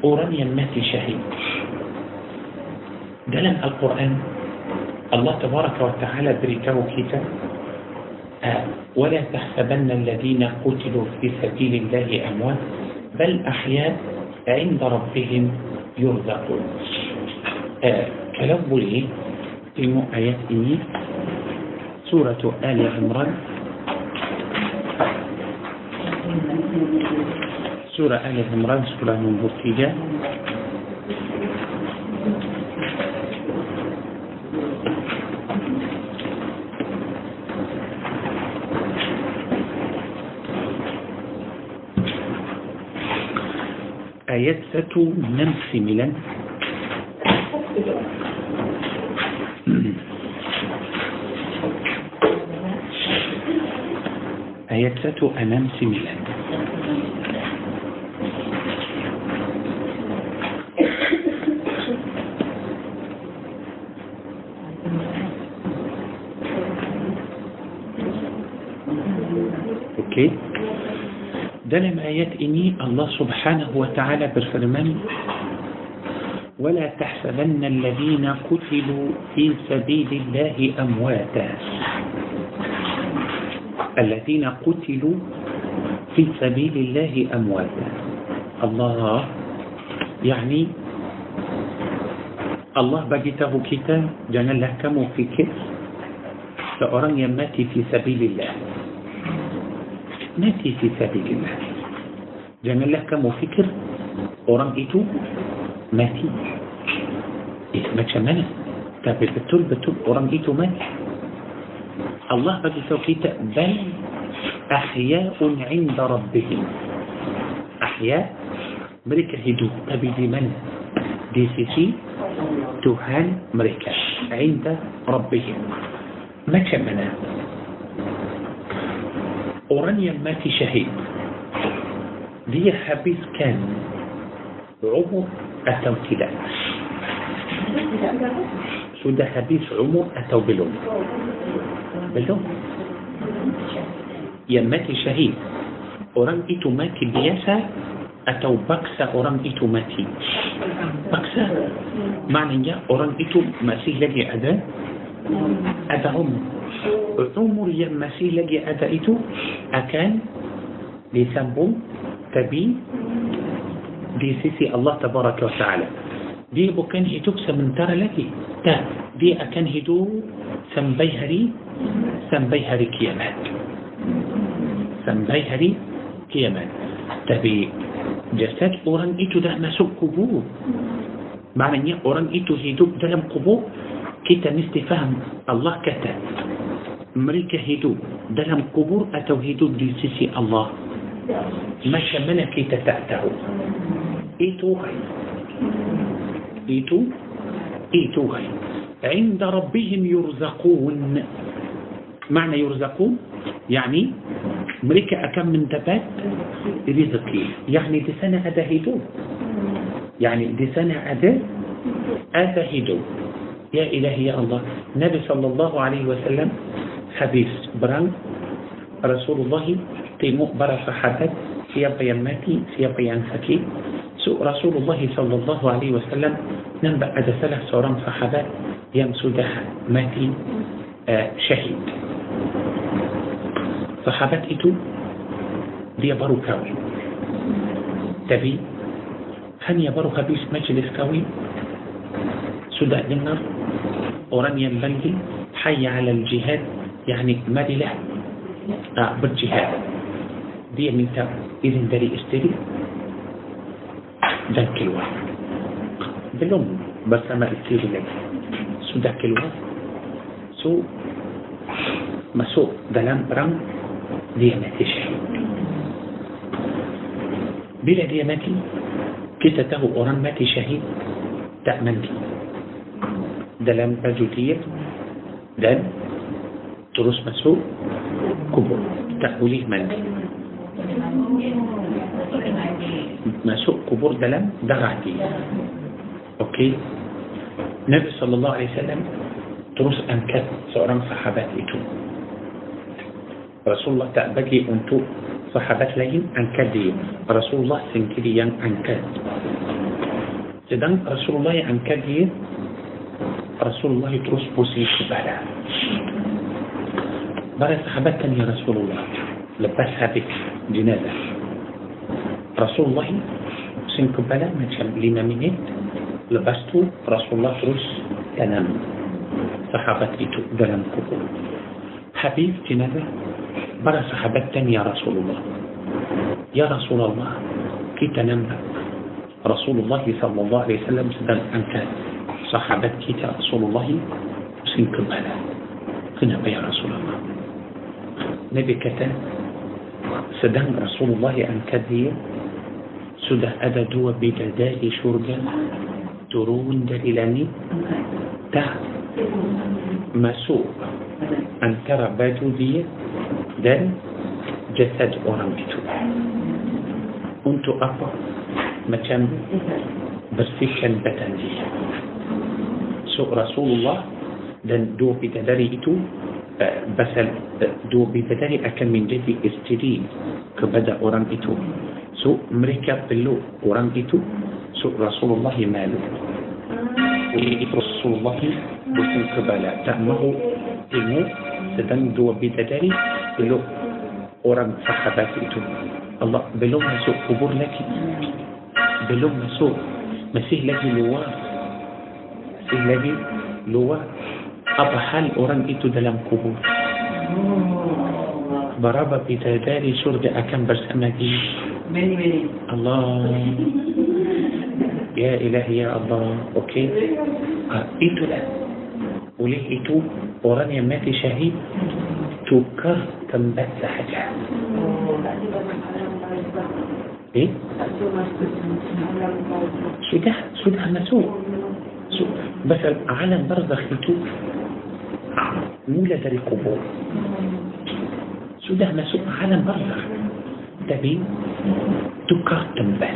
orang yang mati syahid dalam Al-Quran Allah tabaraka wa ta'ala beritahu kita ولا تحسبن الذين قتلوا في سبيل الله أموات بل أحياء عند ربهم يرزقون كلام بولي في آيات إني سورة آل عمران. سورة آل عمران سورة من برتجة آيات ستو نمسي ملان. أمام سي ميلان أوكي. ده لما ايات اني الله سبحانه وتعالى بالفرمان ولا تحسبن الذين قتلوا في سبيل الله أمواتا. الذين قتلوا في سبيل الله أمواتا. الله يعني الله بجته كتاب جنا له كم في كتاب seorang yang في سبيل الله ماتي في سبيل الله جنا له كم فكر orang itu mati. Itu macam mana? Tapi betul betul orang itu mati. الله بدي توقيت بل أحياء عند ربهم. أحياء ملك هدو تبي دي من دي سي سي تهان ملك عند ربهم ما كمنا أورانيا ماتي شهيد دي حبيس كان عمر أتو التوكيد سود حبيس عمر أتو التوكيد قلتو يمتي شهيد. أرام إتو ماتي بيسا أتو بكسا أرام إتو ماتي. بكسا؟ معنى يا أرام إتو مسيح لدي أدا أدا هم. عمر يا مسيح لدي أدا إتو؟ أكان؟ لسنبو تبي؟ دي سيسي الله تبارك وتعالى. دي بوكن هي توكس من ترى لكي. تا دي أكن هدو سنبي هري سنبي هري كيامات. سنبي هري كيامات. تبي جسد أوران إتو ده مسوك كبو معنى أن أوران إتو هدو دلم كبو كتا نستفهم الله كتا. مريكا هدو دلم قبور أتو هدو بلسيسي الله. مش منك تتأتعو إتو غير E2 E2 عند ربهم يرزقون. معنى يرزقون؟ يعني مريكا أكم من تبات؟ رزقي يعني دي سنة أدهدو يعني دي سنة أدهدو يا إلهي يا الله. نبي صلى الله عليه وسلم حديث بران. رسول الله تيمو برا صحابات سيابا ينماتي سيابا ينسكي رسول الله صلى الله عليه وسلم نم بعد سلح سوران صحابة يمسو ده ماتي آه، شهيد. صحابة إتو دي برو تبي؟ هن يبرو خبيس مجلس كوي سوداء دنر أوران ينبلغي حي على الجهاد يعني ما دي له آه بالجهاد. دي من تا إذن داري إستري. ذاك الواحد بلوم بس ما يصير لك سو ذاك الواحد سو ما سو دلام برام ديامتش بلا ديامتي كتا تهو أوران ماتي شهيد تأمن دي دلام رجوتية دان تروس مسو كبر تقوليه من دي. Masuk kubur dalam darah dia okey Nabi sallallahu alaihi wasallam terus angkat seorang sahabat itu Rasulullah tak bagi untuk sahabat lain angkat dia Rasulullah sendiri yang angkat sedang Rasulullah yang angkat dia Rasulullah terus pusing kepala para sahabat kan ya Rasulullah lepas habis jenazah رسول الله سينكو بلا مثلا لينا منيت لبستو رسول الله روس تنام صحابت إتو دلم كوكو حبيب تنادى برا صحابتن يا رسول الله يا رسول الله كي تنام رسول الله صلى الله عليه وسلم سبب أنت صحابت كي رسول الله سينكو بلا تنام يا رسول الله نبي كتا سدان رسول الله أنكذير sudah ada dua bidadari syurga turun dari langit tak masuk antara baju dia dan jasad orang itu untuk apa macam bersihkan badan dia so Rasulullah dan dua bidadari itu pasal dua bidadari akan menjadi isteri kepada orang itu so mereka peluk orang itu so Rasulullah malu Rasulullah bukan kebala tak mahu tengok sedang dua bidadari peluk orang sahabat itu Allah belum masuk kubur lagi belum masuk masih lagi luar masih lagi luar apa hal orang itu dalam kubur berapa bidadari surga akan bersama dia مني مني الله يا إلهي يا الله أوكي إيتو لأ وليه إيتو وران يماتي شهي توكر تنبت حاجة إيه شو ده شو ده مسوء بس عالم برزخ إيتو مولا داري قبور شو ده مسوء عالم برزخ tapi tukar tempat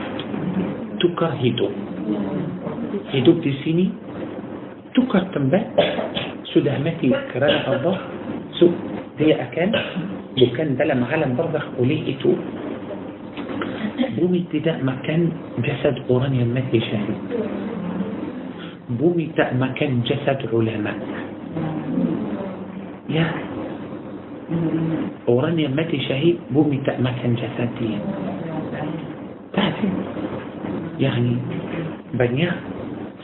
tukar hidup hidup di sini tukar tempat sudah mati kerana Allah so, dia akan bukan dalam alam barzakh oleh itu bumi tidak makan jasad orang yang mati syahid bumi tak makan jasad ulama ya orang yang mati syahid bumi tak makan jasad dia tak يعني banyak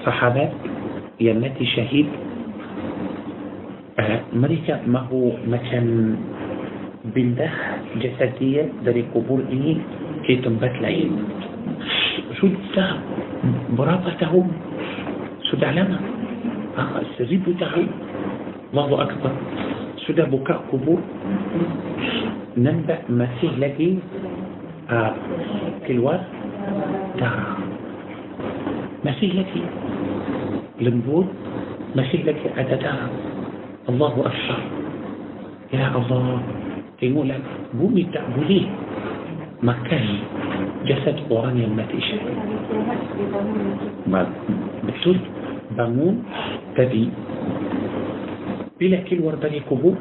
sahabat yang mati syahid uh, mereka mahu macam pindah jasad dia dari kubur ini ke tempat lain sudah berapa tahun sudah lama ah, seribu tahun Allahu Akbar sudah buka kubur nampak masih lagi uh, keluar darah masih lagi lembut masih lagi ada darah Allahu Akbar Ya Allah tengoklah bumi tak boleh makan jasad orang yang mati syahid betul bangun tadi بلا كيل ورداني كوبو.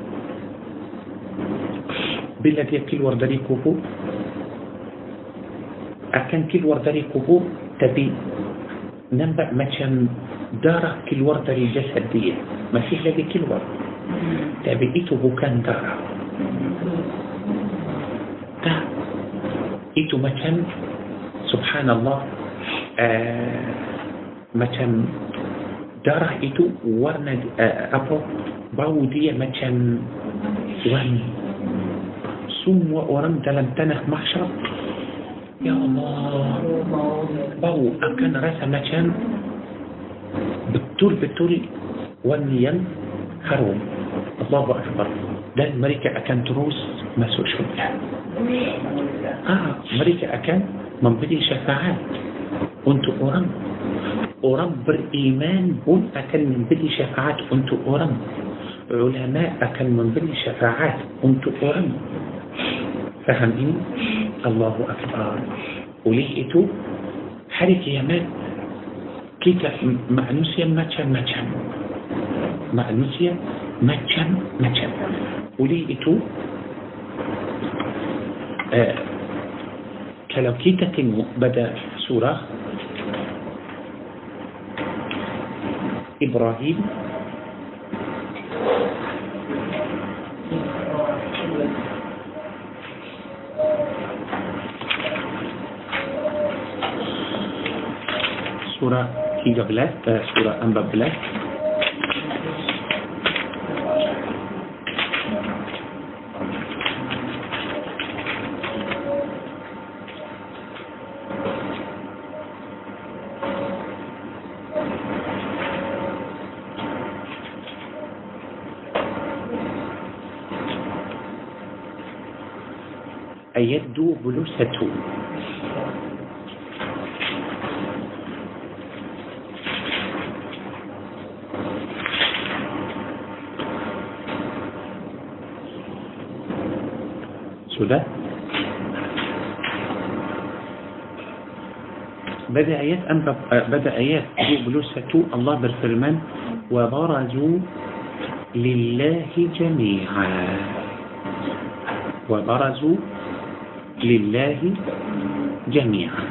بلا ديال كيل ورداني كوبو. أكن كيل ورداني كوبو تبي. ننبع مثلا دارة كيل ورداني جسد دي ما فيه لدي كيل ورد. تبي إتو بوكان دارة. تا. إتو مثلا سبحان الله. آه، مثلا دارة إتو ورنا آه أبو. Bau dia macam wangi semua orang dalam tanah mahsyar ya Allah bau akan rasa macam betul-betul wangi yang harum Allahu Akbar dan mereka akan terus masuk syurga ah, mereka akan memberi syafaat untuk orang orang beriman pun akan memberi syafaat untuk orang علماء كان من ضمن الشفاعات كنت أعلم فهم إن الله أكبر. ولقيته حرك يمان. كيتا معنوسيا ماتشان ماتشان. معنوسيا ماتشان ماتشان. ولقيته ah, kalau kita tengok pada surah Ibrahim surah ketiga ah, belas surah empat belas أيدو بلوستون بدأ آيات بدأ آيات 21 الله berfirman وبرزوا لله جميعا. وبرزوا لله جميعا.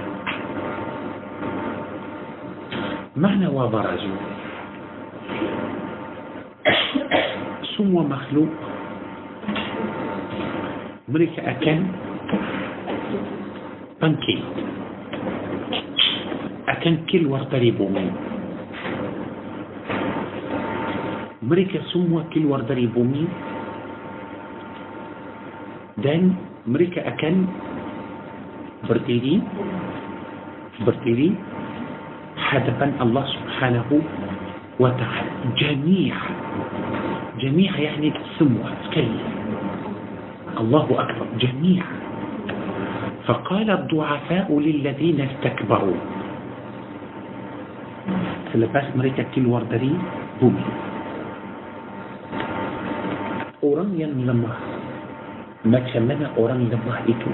معنى وبرزوا؟ semua makhluk mereka akan bangkit تنكل واقتربوا مني مريكا سموا كل واقتربوا مني دان مريكا أكن برتيري برتيري حدبا الله سبحانه وتعالى. جميع جميع يعني سموا كل الله أكبر جميع. فقال الضعفاء للذين استكبروا. Selepas mereka keluar dari bumi orang yang lemah macam mana orang lemah itu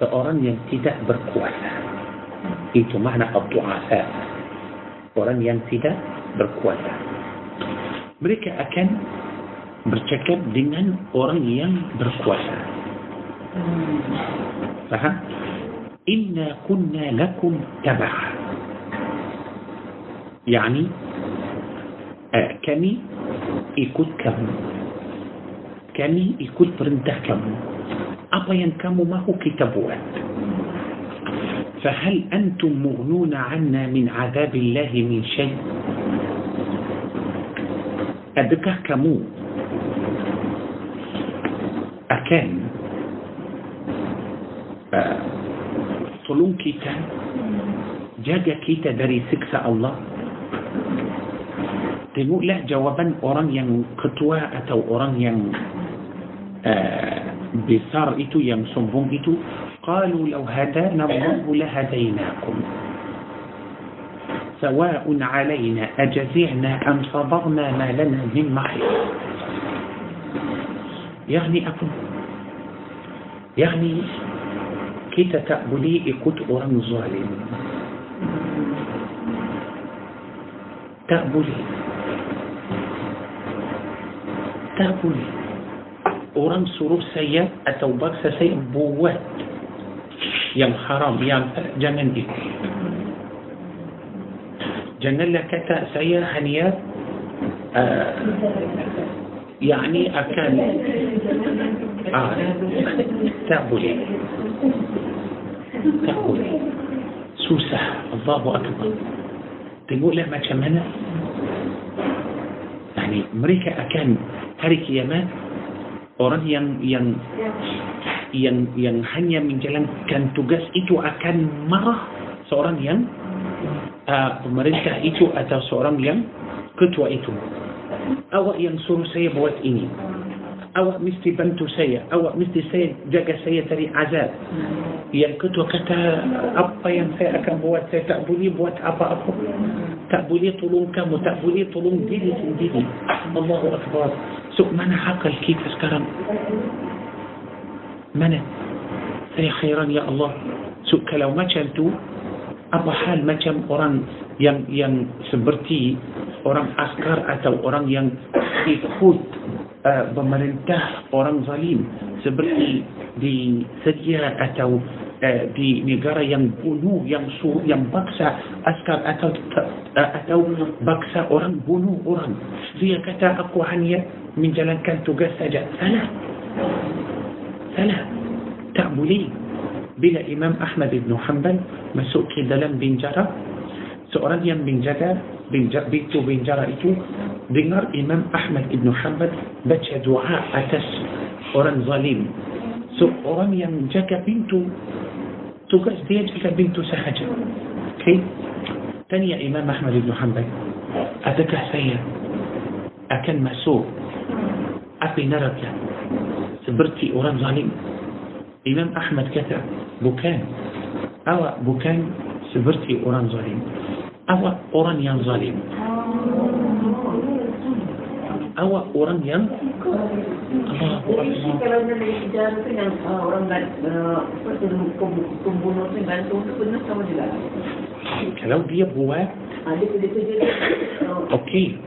seorang yang tidak berkuasa itu makna abdu'afa orang yang tidak berkuasa mereka akan bercakap dengan orang yang berkuasa. Faham? Inna kunna lakum taba'a. يعني كمي يكون كم. كمي يكون برنده كم. أبين ينكم ما هو كتابوات. فهل أنتم مغنون عنا من عذاب الله من شيء؟ أدك كمو. أكان أه. طلون كيتا. جاجا كيتا داري سكسة الله. Tengoklah jawapan orang yang ketua atau orang yang uh, besar itu yang sombong itu قالوا لو هدانا الله لهديناكم. سواء علينا أجزعنا أم صبرنا ما لنا من محيط يعني أكون. يعني كي تتأبلي إكت أوران ظالم؟ تأبلي تاكل أوران سروف سيء أو بكس سيء بوات يا حرام يام جنن دي. جنن لك أتا سيء هنيا آه، يعني أكان آه تاكل تقولي سوسة. الله أكبر. تقول لها لما كمانا يعني أمريكا أكان hari kiamat orang yang yang yang yang hanya menjalankan tugas itu akan marah seorang yang uh, pemerintah itu atau seorang yang ketua itu. Awak yang suruh saya buat ini أو مثل بنت سيا أو مثل سيا جاك سيا تري عزاد يلكت وكتا أبا ينفع كم هو تأبولي بوات أبا أبو. تأبولي طولون كم تابولي طولون ديلي ديلي. الله أكبر. سو من عقل كيف اسكرم من؟ سي خيرا يا الله. سو كلو ما شلتو أبا حال ما شم قران يم يم سبرتي قران أسكار أتو قران يم يخوت pemerintah orang zalim seperti di Syria atau uh, di negara yang bunuh yang su yang baksa askar atau uh, atau baksa orang bunuh orang. Dia kata aku hanya menjalankan tugas saja. Salah. Salah. Tak boleh. Bila Imam Ahmad bin Hanbal masuk ke dalam binjara seorang yang menjaga pintu binjara itu dengar Imam Ahmad bin Hanbal baca doa atas orang zalim so orang yang jaga pintu tugas dia jaga pintu sahaja okay tanya Imam Ahmad bin Hanbal adakah saya akan masuk api neraka seperti orang zalim Imam Ahmad kata bukan awak bukan seperti orang zalim awak orang yang zalim awak orang yang Allahu Akbar kalau nak bicara tu yang orang seperti pembunuh tu gantung tu benar sama juga kalau dia buat ada kerja-kerja okey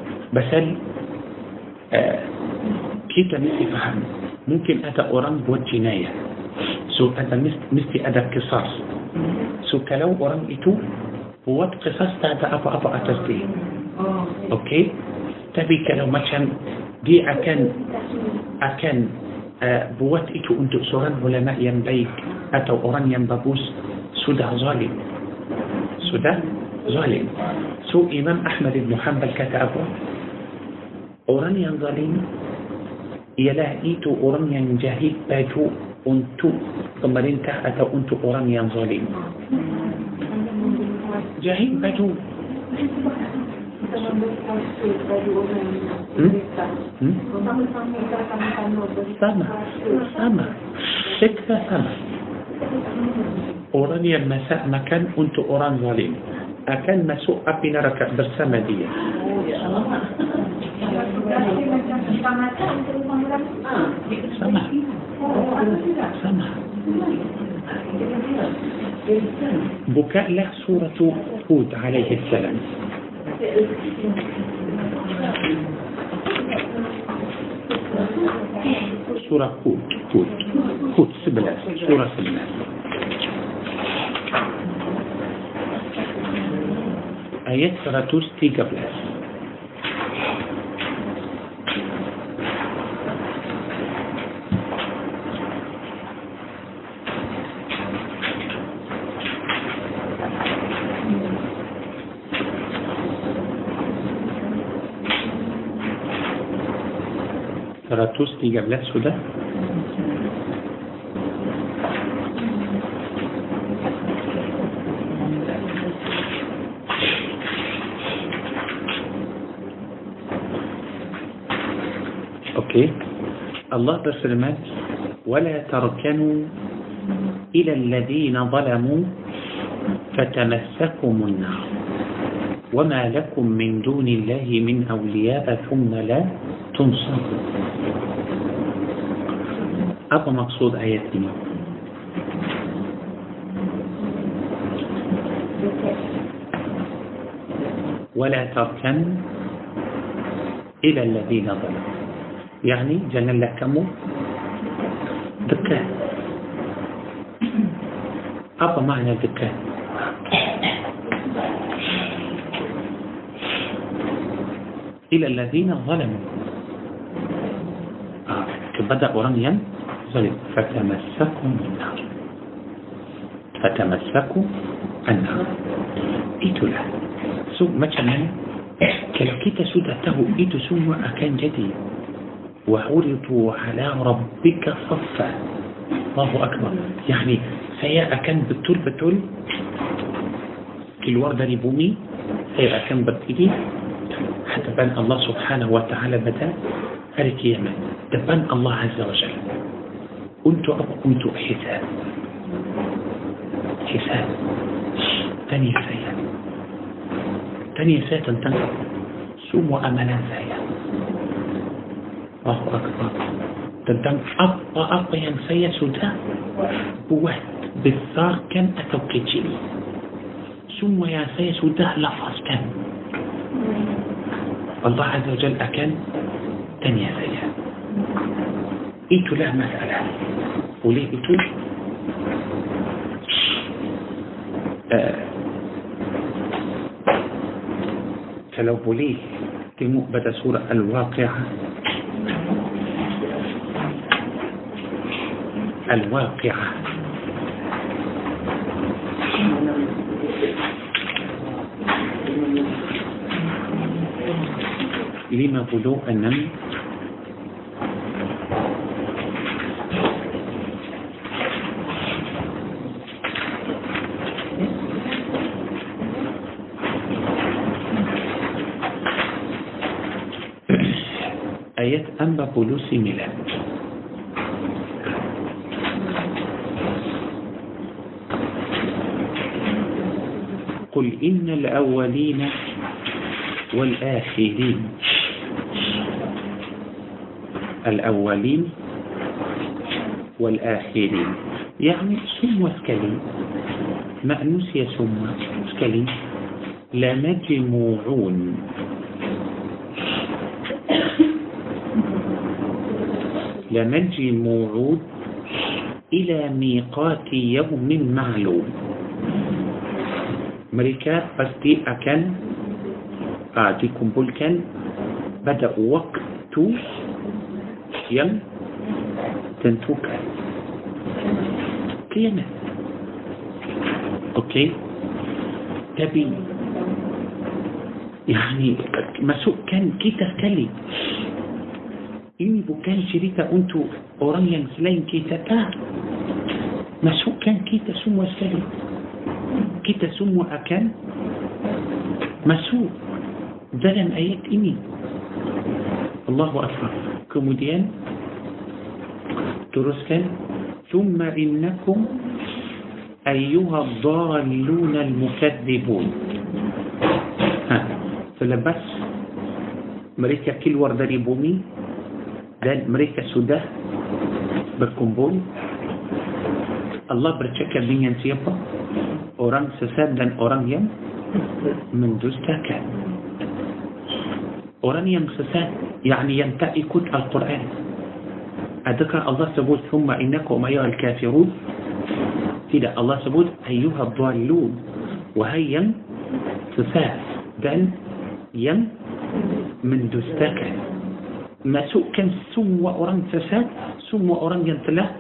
uh, buat kisas tak ada apa-apa atas dia okey tapi kalau macam dia akan akan uh, buat itu untuk seorang ulama yang baik atau orang yang bagus sudah zalim sudah zalim so Imam Ahmad bin Hanbal kata apa orang yang zalim ialah itu orang yang jahit baju untuk pemerintah atau untuk orang yang zalim jahit baju hmm? Hmm? sama. Sama. Seksa sama. Orang yang masak makan untuk orang zalim akan masuk api neraka bersama dia. Sama. Sama بكاء له سورة هود عليه السلام. surah Hud Hud Hud sebelas surah sebelas ayat surah tiga belas 113 113 sudah Okey Allah berfirman ولا تركنوا إلى الذين ظلموا فتمسكم النار. وما لكم من دون الله من أولياء ثم لا تنصرون أبو مقصود آيات دي. ولا تركن إلى الذين ظلموا. يعني جنة لكمو دكة أبا معنى دكة إلى الذين ظلموا. آه. كبدأ ورميا طيب فتمسكوا بالنار فتمسكوا النار. itulah so macam mana kalau kita sudah تهو ايتوا سوء اكان jadi وعرضوا على ربك صفا. الله أكبر. يعني هي أكان بتول بتول. الوردة دي بومي أكان اكن حتى بان الله سبحانه وتعالى بدأ هذه كيما تبان الله عز وجل. قلت أقمت حساب. حساب. ثاني سيا ثاني سيا تنتن سوم وأملا سيا الله أكبر. تنتن أقا أقا ينسيا سوداء بوات. بالثار كان أتوكيتشيني ثم يا سيس وده لفظ كان. الله عز وجل أكل تنيا سيئة ايتو له مسألة وليه ايتو له فلو بليه تمو بدا سورة الواقعة الواقعة لما بلو النمل بولوسي ميلاد قل إن الأولين والآخرين. الأولين والآخرين. يعني سموة سكلي مأنوس يا سموة سكلي لمجموعون لمجي موعود إلى ميقات يوم معلوم. أمريكا بستي أكن أعطيكم كمبولكن بدأ وقت يم تنتوك. قيمة أوكي. تبي. يعني مسوك كان كي تتكلم إن بكان شريكة أنت أوريا سلين كيتا تا ما شو كان كيتا سمو سلين كيتا سمو أكان ما شو دلم آيات إني. الله أكبر. كموديان تروس ثم إنكم أيها الضالون المكذبون. ها فلبس مريكا كل ورد ريبومي dan mereka sudah berkumpul Allah bercakap dengan siapa orang sesat dan orang yang mendustakan orang yang sesat yakni yang tak ikut Al-Quran adakah Allah sebut thumma innakum ayyuhal kafirun tidak Allah sebut ayyuhal dhalun wahai yang sesat dan yang mendustakan masukkan semua orang sesat semua orang yang telah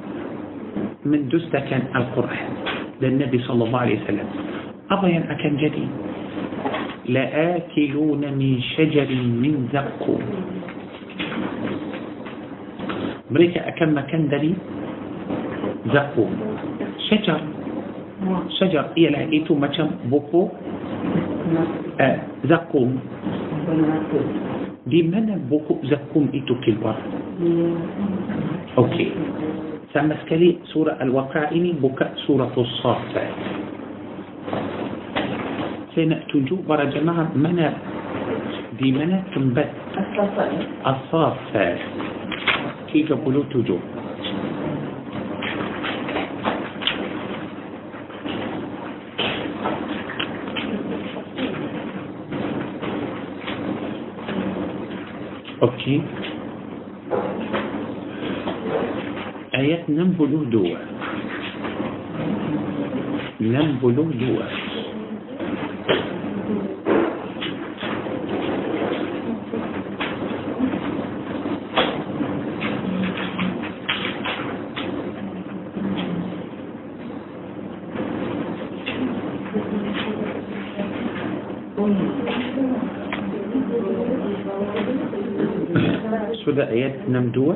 mendustakan Al-Quran dan Nabi sallallahu alaihi wasallam apa yang akan jadi لآكلون من شجر من زقوم mereka akan makan dari zakum syajar syajar ialah itu macam buku uh, zakum di mana buku zakum itu keluar okey sama sekali surah Al-Waqa ini bukan surah As-Safat saya nak tunjuk para jemaah mana di mana tempat As-Safat 37 كي آيات نمبلو دوا نمبلو دوا نمدوة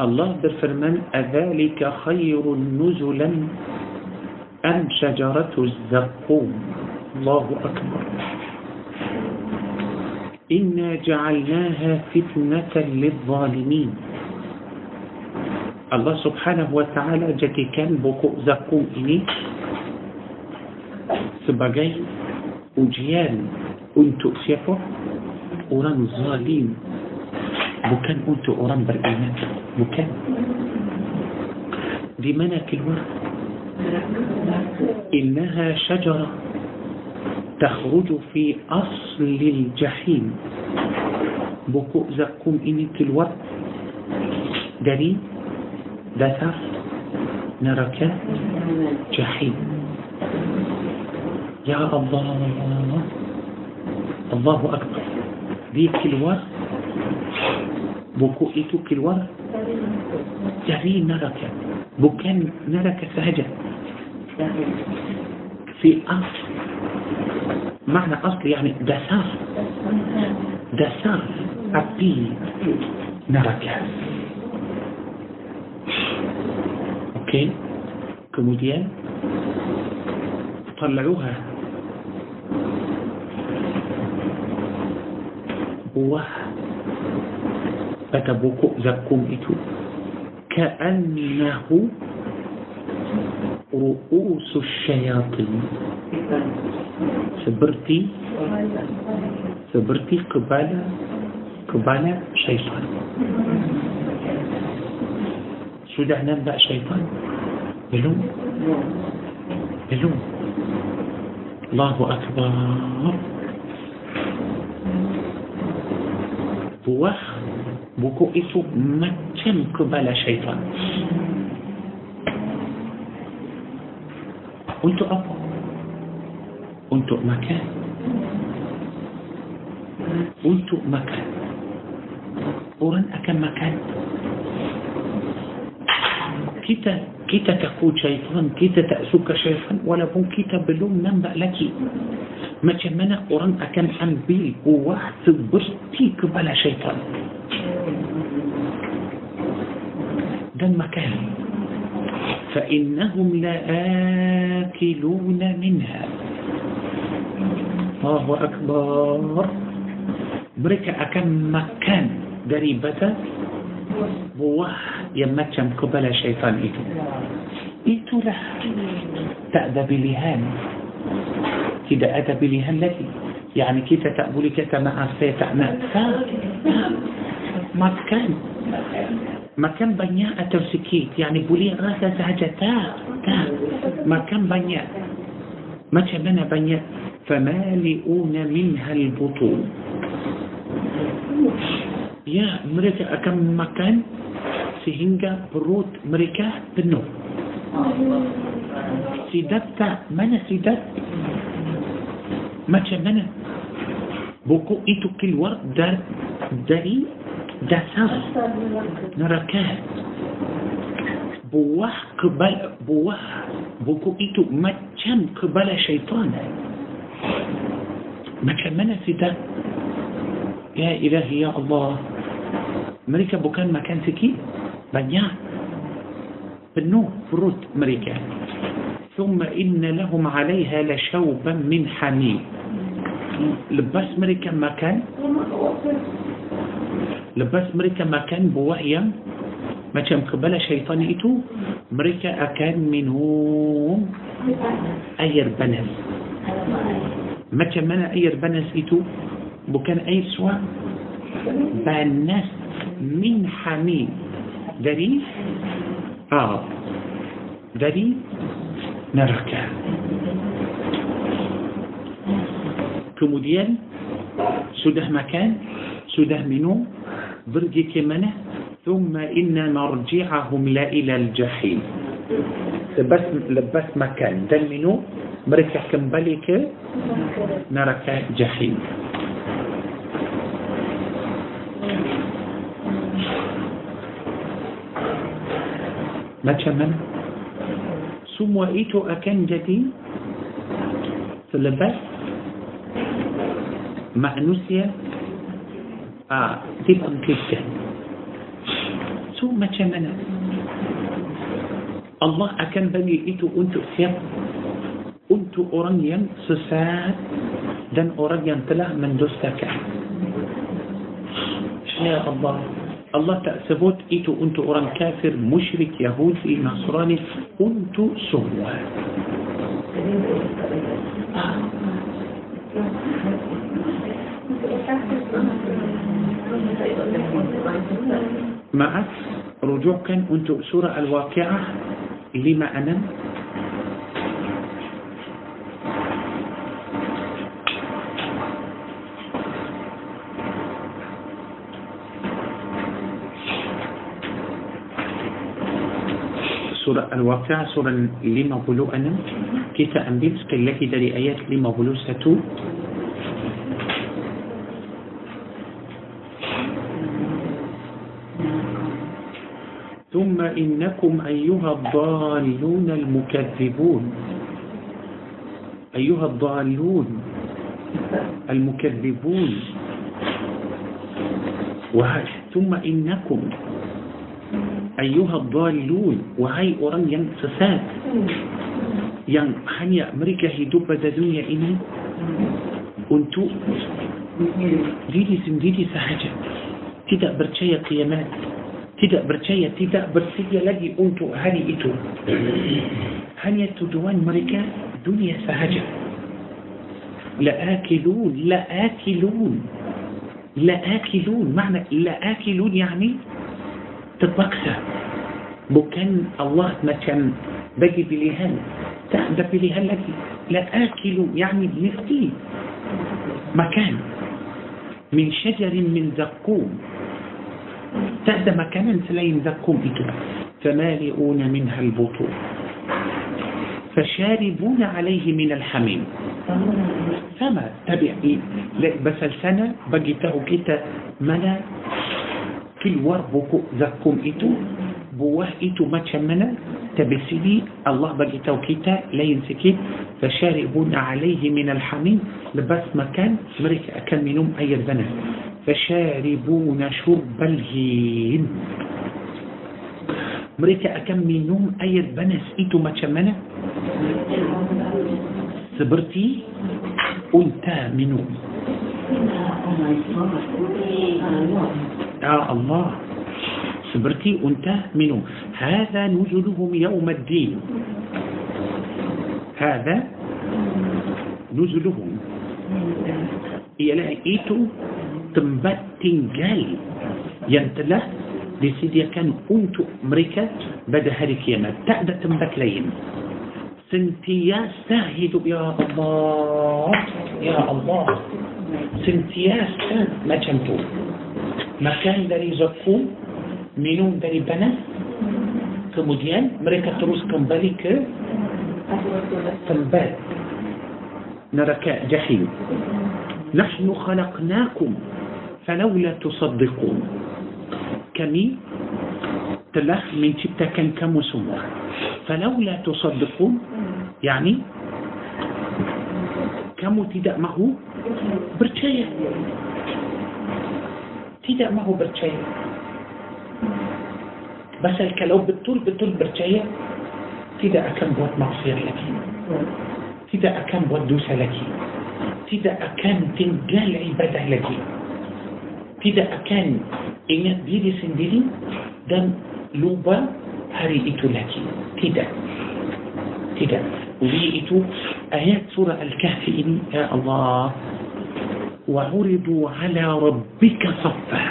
الله بفرمان أذلك خير نزلا أم شجرة الزقوم؟ الله أكبر. إنا جعلناها فتنة للظالمين. الله سبحانه وتعالى جاتي كان بقوء زقوم إني. sebagai ujian untuk siapa? Orang zalim, bukan untuk orang beriman bukan di mana keluar إنها شجرة تخرج في أصل الجحيم buku zakum ini keluar dari dasar neraka jahim ya Allah Allahu Akbar dia keluar buku itu keluar dari neraka bukan neraka sahaja في أصل. معنى أصل يعني دسار. دسار. أبي نركة أوكي. كموديان طلعوها. وهم pada buku zakum itu كأنه رؤوس الشياطين seperti seperti kepala kepala syaitan sudah nampak syaitan belum belum Allahu Akbar buah buku itu mat mengancam kepala syaitan untuk apa? untuk makan untuk makan orang akan makan kita kita takut syaitan kita tak suka syaitan walaupun kita belum nampak lagi macam mana orang akan ambil buah seperti kepala syaitan ده المكان فإنهم لآكلون منها. الله أكبر. بريكا أكم مكان قريبة بوح يمتشم كبلا شيطان إيتو إيتو لا تأذى بليهان كده أذى بليهان لكي يعني كده تأبولي كده مع سيطان نعم makan banyak atau sikit يعني rasa sahaja tak tak makan banyak macam mana banyak فمالئون منها البطون ya mereka akan makan sehingga perut mereka penuh sidap tak mana sidap macam mana buku itu keluar dari, dari dasar neraka buah kebal buah buku itu macam kebala syaitan macam mana sidap ya ilahi ya Allah mereka bukan makan sikit banyak penuh perut mereka ثم إن لهم عليها لشوبا من حميم lepas mereka makan lepas mereka makan buah yang macam kepala syaitan itu mereka akan minum air panas macam mana air panas itu bukan air suam panas min hamim dari ah dari neraka kemudian sudah makan sudah minum برجي كمنه ثم إن مرجعهم لا إلى الجحيم. لبس لبس مكان. دمنو مرجع كم بلك نرك جحيم. ما تشمن ثم وإيتو أكن جدي لبس. معنوسية. آه. ثقة جدا ثم كمان الله أكان بني إتو أنتو سيب أنتو أورانيا سساد دن أورانيا تلا من دوستك. يا الله؟ الله تأسبوت إتو أنتو أوران كافر مشرك يهودي نصراني. أنتو سوى آه. ما رجوع كان انت سورة الواقعة لما أنا. سورة الواقعة surah lima puluh enam kita ambil sikit lagi dari ayat lima puluh satu ثم إنكم أيها الضالون المكذبون. أيها الضالون المكذبون. ثم إنكم أيها الضالون. وهي أوران ينسسات yang hanya mereka hidup pada dunia ini untuk diri sendiri sahaja. Tidak percaya kiamat. Tidak percaya tidak bersedia lagi untuk hari itu hanya tujuan mereka dunia sahaja لآكلون لآكلون لآكلون معنى لآكلون يعني terpaksa bukan Allah macam bagi pilihan tak ada pilihan lagi la akilu yani mesti makan min syajarin min تهدى مكانا سلين ذكوم إتوب فمالئون منها البطون فشاربون عليه من الحميم. فما تبعي إيه؟ بس السنة بجي كتا منا كل وربك ذكوم إتو بوه إتو ما تشمنا. تبسلي الله بجي تهو كتا لين سكيت فشاربون عليه من الحميم. لبس مكان مريك أكمنهم أي الزنا فشاربون شرب الهين مريكا أكم نوم أي البنس إيتو ما تشمنا؟ سبرتي أنت منو يا الله. سبرتي أنت منو هذا نزلهم يوم الدين. هذا نزلهم. إلى إيتو tempat tinggal yang telah disediakan untuk mereka pada hari kiamat tak ada tempat lain sentiasa hidup ya Allah ya Allah sentiasa macam tu makan dari zakum minum dari panas kemudian mereka terus kembali ke tempat neraka jahil نحن خلقناكم فلولا تصدقون. كمي تلخ من تبتا كان كم وسمر فلولا تصدقون يعني كم تدا ما هو برشاية. تدا ما هو برشاية. بس الكلو بتول بتول برشاية. تدا أكم بود مغفر لك. تدا أكم بود دوسة لك. تدا أكم تنجال عبادة لك. Tidak akan ingat diri sendiri dan lupa hari itu lagi tidak tidak Uli itu ayat surah Al-Kahfi ini ya Allah وعرضوا على ربك صفا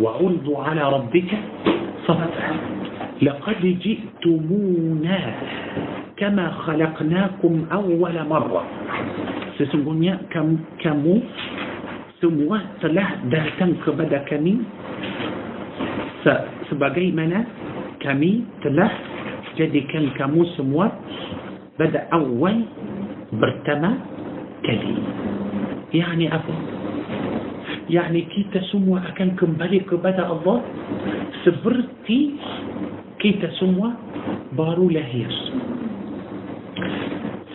وعرضوا على ربك صفا لقد جئتمونا كما خلقناكم أول مرة sesungguhnya kamu, kamu semua telah datang kepada kami se sebagaimana kami telah jadikan kamu semua pada awal pertama kali يعني apa يعني kita semua akan kembali kepada Allah seperti kita semua baru lahir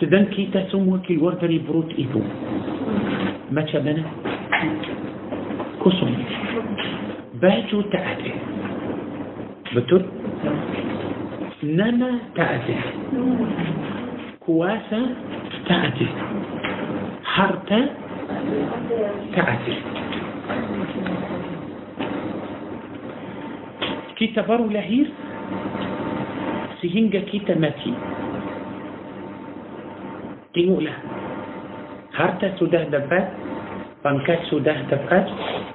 sedang kita semua keluar dari perut itu macam mana kosong baju tak ada betul nama tak ada kuasa tak ada harta tak ada kita baru lahir sehingga kita mati tengoklah harta sudah dapat pangkat sudah dapat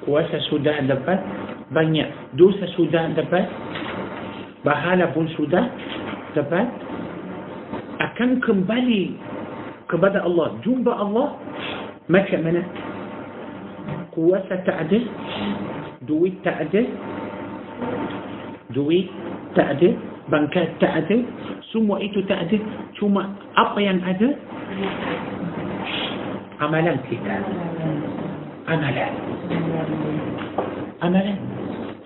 kuasa sudah dapat banyak dosa sudah dapat bahala pun sudah dapat akan kembali kepada Allah. Jumpa Allah macam mana? Kuasa tak ada duit tak ada duit tak ada bangkat tak ada semua itu tak ada cuma apa yang ada? Amalan kita amalan amalan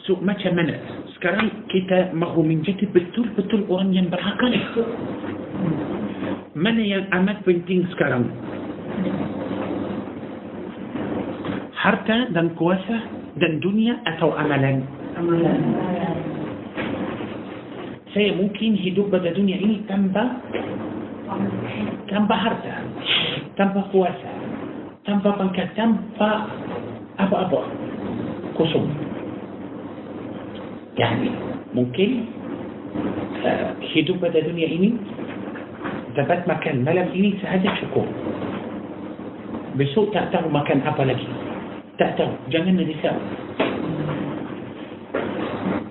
so macam mana sekarang kita mahu menjadi betul-betul orang yang berakal mana yang amat penting sekarang harta dan kuasa dan dunia atau amalan Amalan. saya mungkin hidup pada dunia ini tanpa tanpa harta tanpa kuasa tanpa pangkat tanpa apa-apa. Kosong. Yani mungkin uh, hidup pada dunia ini dapat makan malam ini sahaja cukup. Besok tak tahu makan apa lagi. Tak tahu. Jangan risau.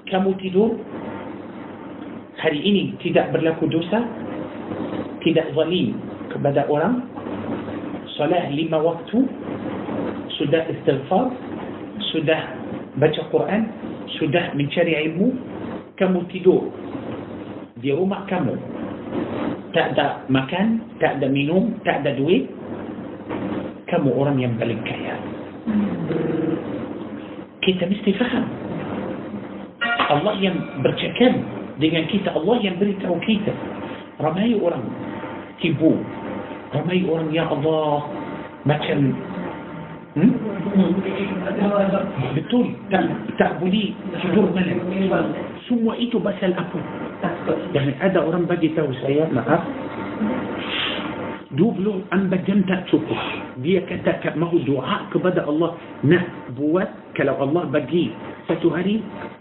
Kamu tidur. Hari ini tidak berlaku dosa. Tidak zalim kepada orang salat lima waktu sudah istighfar sudah baca Quran, sudah mencari ilmu, kamu tidur di rumah kamu. Tak ada makan, tak ada minum, tak ada duit. Kamu orang yang paling kaya. Kita mesti faham. Allah yang bercakap dengan kita, Allah yang beritahu kita. Ramai orang tibu. رمي اون يا الله ما كان بتول تعبدي شجور ملك ثم إيتو بسل ابو يعني ادا اورام بدي تو سيا ما اف دوبلو أن بجنت تشوكو دي كتك ما هو دعاء كبدا الله. نه بوات كلو الله بجي ستهري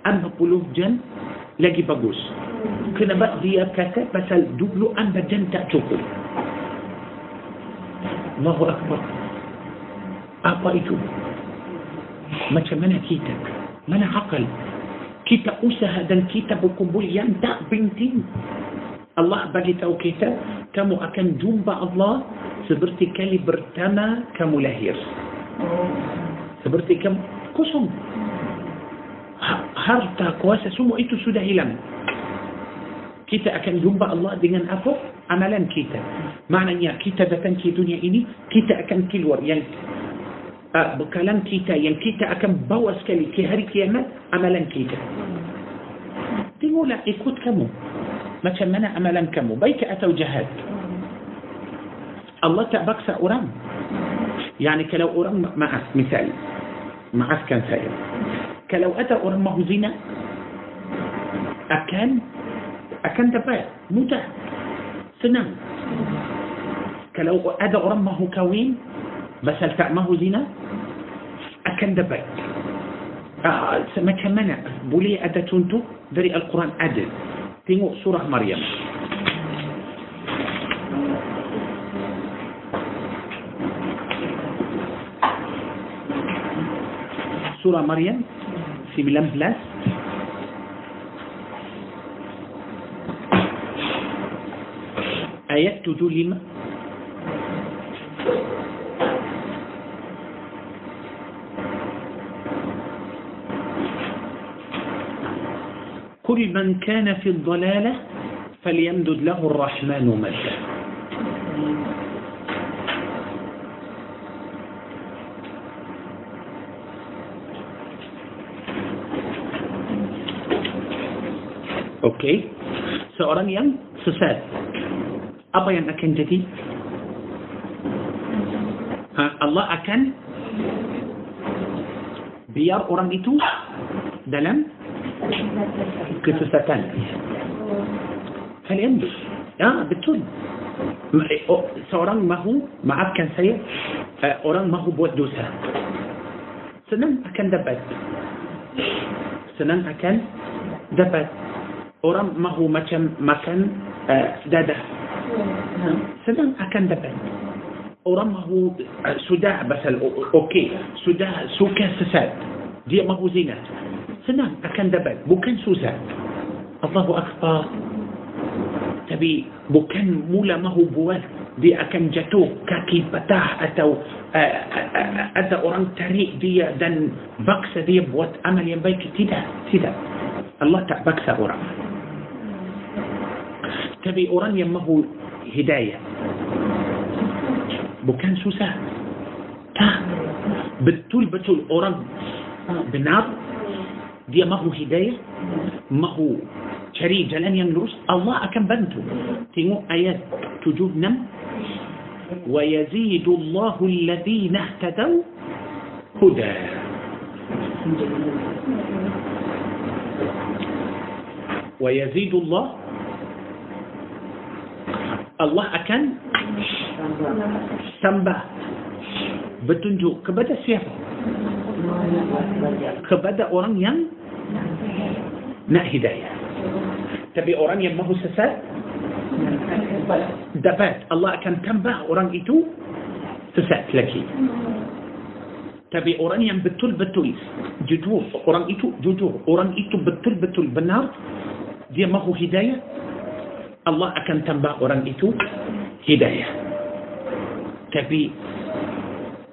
أم قلوب جن لجي بجوز كنا بقى دي كتك بسل دوبلو أن بجنت تشوكو Allahu Akbar. Apa itu? Macam mana kita? Mana akal? Kita usaha dan kita berkumpul yang tak penting. Allah bagi tahu kita kamu akan jumpa Allah seperti kali pertama kamu lahir. Seperti kamu kosong. Harta kuasa semua itu sudah hilang. Kita akan jumpa Allah dengan apa? Amalan kita. Maknanya kita datang ke dunia ini, kita akan keluar yang uh, bekalan kita yang kita akan bawa sekali ke hari kiamat amalan kita. Tengoklah ikut kamu. Macam mana amalan kamu, baik atau jahat. Allah tak baksa orang. Yani kalau orang maaf, misal, maafkan saya. Kalau ada orang mahu zina, akan akan dapat mudah senang كلو أدى غرمه كوين بس التعمه زنا؟ أكن دبي. آه ما كمنع بولي أدى تونتو ذري القرآن أدى. تيمو سورة مريم. سورة مريم في ملم بلاس. آيات تدو كل من كان في الضلالة فليمدد له الرحمن مدا. أوكي سؤال يم. سسات apa yang akan Allah akan biar orang itu dalam kesesatan hal yang ya betul seorang mahu maafkan saya orang mahu buat dosa senang akan dapat senang akan dapat orang mahu macam makan uh, dadah senang akan dapat orang mahu uh, sudah pasal okey sudah suka sesat dia mahu zina senang akan dapat bukan susah Allahu Akbar tapi bukan mula mahu buat dia akan jatuh kaki patah atau uh, uh, ada orang tarik dia dan baksa dia buat amal yang baik tidak tidak Allah tak baksa orang tapi orang yang mahu hidayah bukan susah tak betul-betul orang benar dia mahu hidayah mahu cari jalan yang lurus Allah akan bantu tengok ayat 76 ويزيد الله الذين اهتدوا هدى ويزيد الله Allah akan tambah petunjuk kepada siapa? Kepada orang yang nak hidayah. Tapi orang yang mahu sesat dapat Allah akan tambah orang itu sesat lagi. Tapi orang yang betul-betul jujur, orang itu jujur, orang itu betul-betul benar, dia mahu hidayah, Allah akan tambah orang itu hidayah. تبي.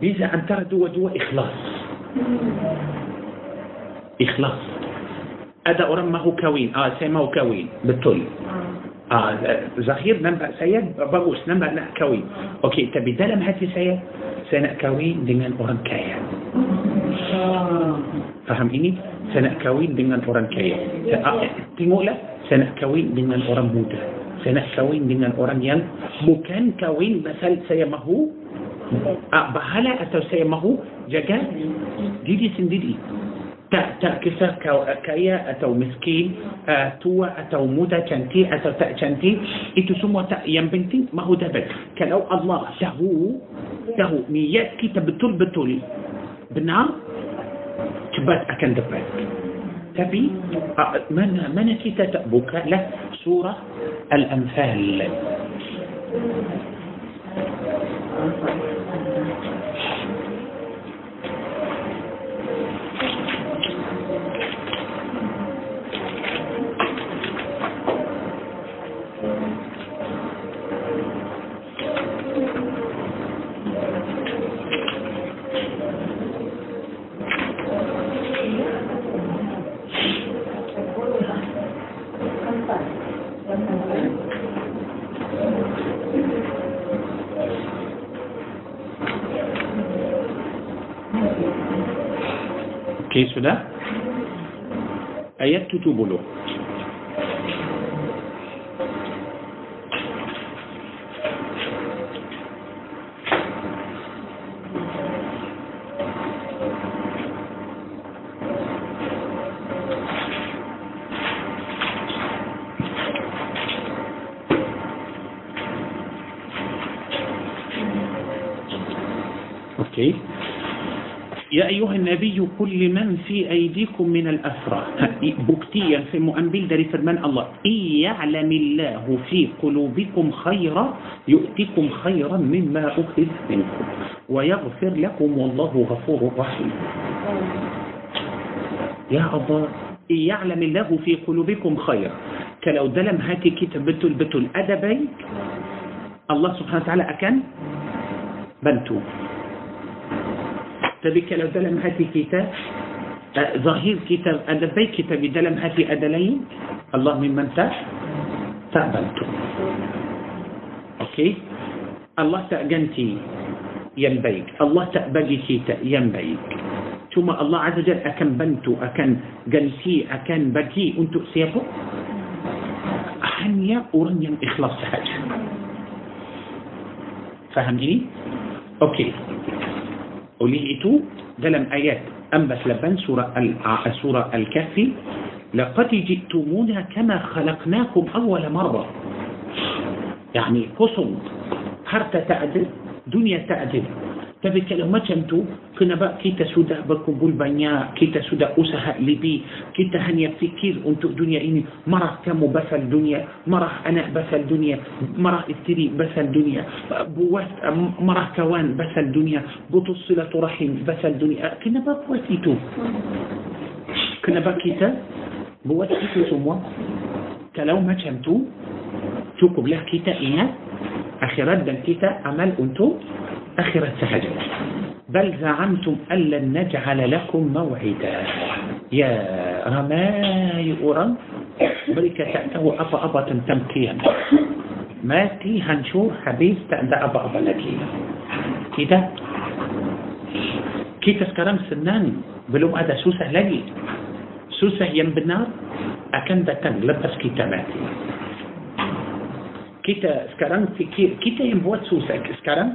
بيزا أن ترى دو دو إخلاص. إخلاص. أدا أرم ما هو كوين. آه سي ما هو كوين. بالطول. آه zahir nampak saja bagus nampak lah kahwin. okay tapi dalam hati saya? saya nak kahwin dengan orang kaya faham ini? saya nak kahwin dengan orang kaya tunggul saya nak kahwin dengan orang muda saya nak kahwin dengan orang yang bukan kahwin pasal saya mahu ah, bahala atau saya mahu jaga diri sendiri. Tak tak kisah kau kaya atau miskin uh, tua atau muda cantik atau tak cantik. Itu semua tak. Yang penting mahu dapat. Kalau Allah tahu tahu niat kita betul-betul benar cepat akan dapat. Tapi uh, mana mana kita tak buka lah سورة الأنفال. okay suɗa a yattutu bolo أيها النبي قل لمن في أيديكم من الأسرى بكتيا في مؤمبل dari firman الله. إن يعلم الله في قلوبكم خيرا يؤتكم خيرا مما أخذ منكم. ويغفر لكم والله غفور رحيم. يا الله إن يعلم الله في قلوبكم خيرا. كلو دلم هاتي كتاب بتل بتل أدبي. الله سبحانه وتعالى أكن؟ بنتو tapi kalau dalam hati kita uh, zahir kita ada baik سبيك لو دلم هاتي كتاب أه، ظهير كتاب أدبي كتاب دلم هاتي أدلين؟ الله من من تاش تقبلت أوكي؟ الله تأجنتي ينبيك. الله تأبجي كتاب ينبيك. ثم الله عز وجل أكن بنت أكن جنتي أكن بكي أنت سيبو هنيا أورنيا إخلاص حاجة. faham ni okay. oleh itu dalam ayat. empat puluh lapan سورة, سورة الكهف؟ لقد جئتمونا كما خلقناكم أول مرة. يعني قصد harta tak ada dunia tak ada. tapi kenapa macam itu kenapa kita sudah berkumpul banyak kita sudah usaha lebih kita hanya fikir untuk dunia ini marah kamu pasal dunia marah anak pasal dunia marah isteri pasal dunia buat marah kawan pasal dunia putus silaturahim pasal dunia kenapa buat itu kenapa kita buat itu semua kalau macam tu cukuplah kita ingat akhirat dan kita amal untuk akhirat sahaja بل زعمتم ألا نجعل لكم موعدا. يا رماي أوران بريكا تأتوا أبا أبا تمكيا ما تي هنشور حبيب تأدى أبا أبا لكي كده كي تسكرم سنان بلوم هذا سوسة لجي سوسة ينبنار أكن دكن لبس كي تماتي كي تسكرم في كي كي تيم سوسة سكرم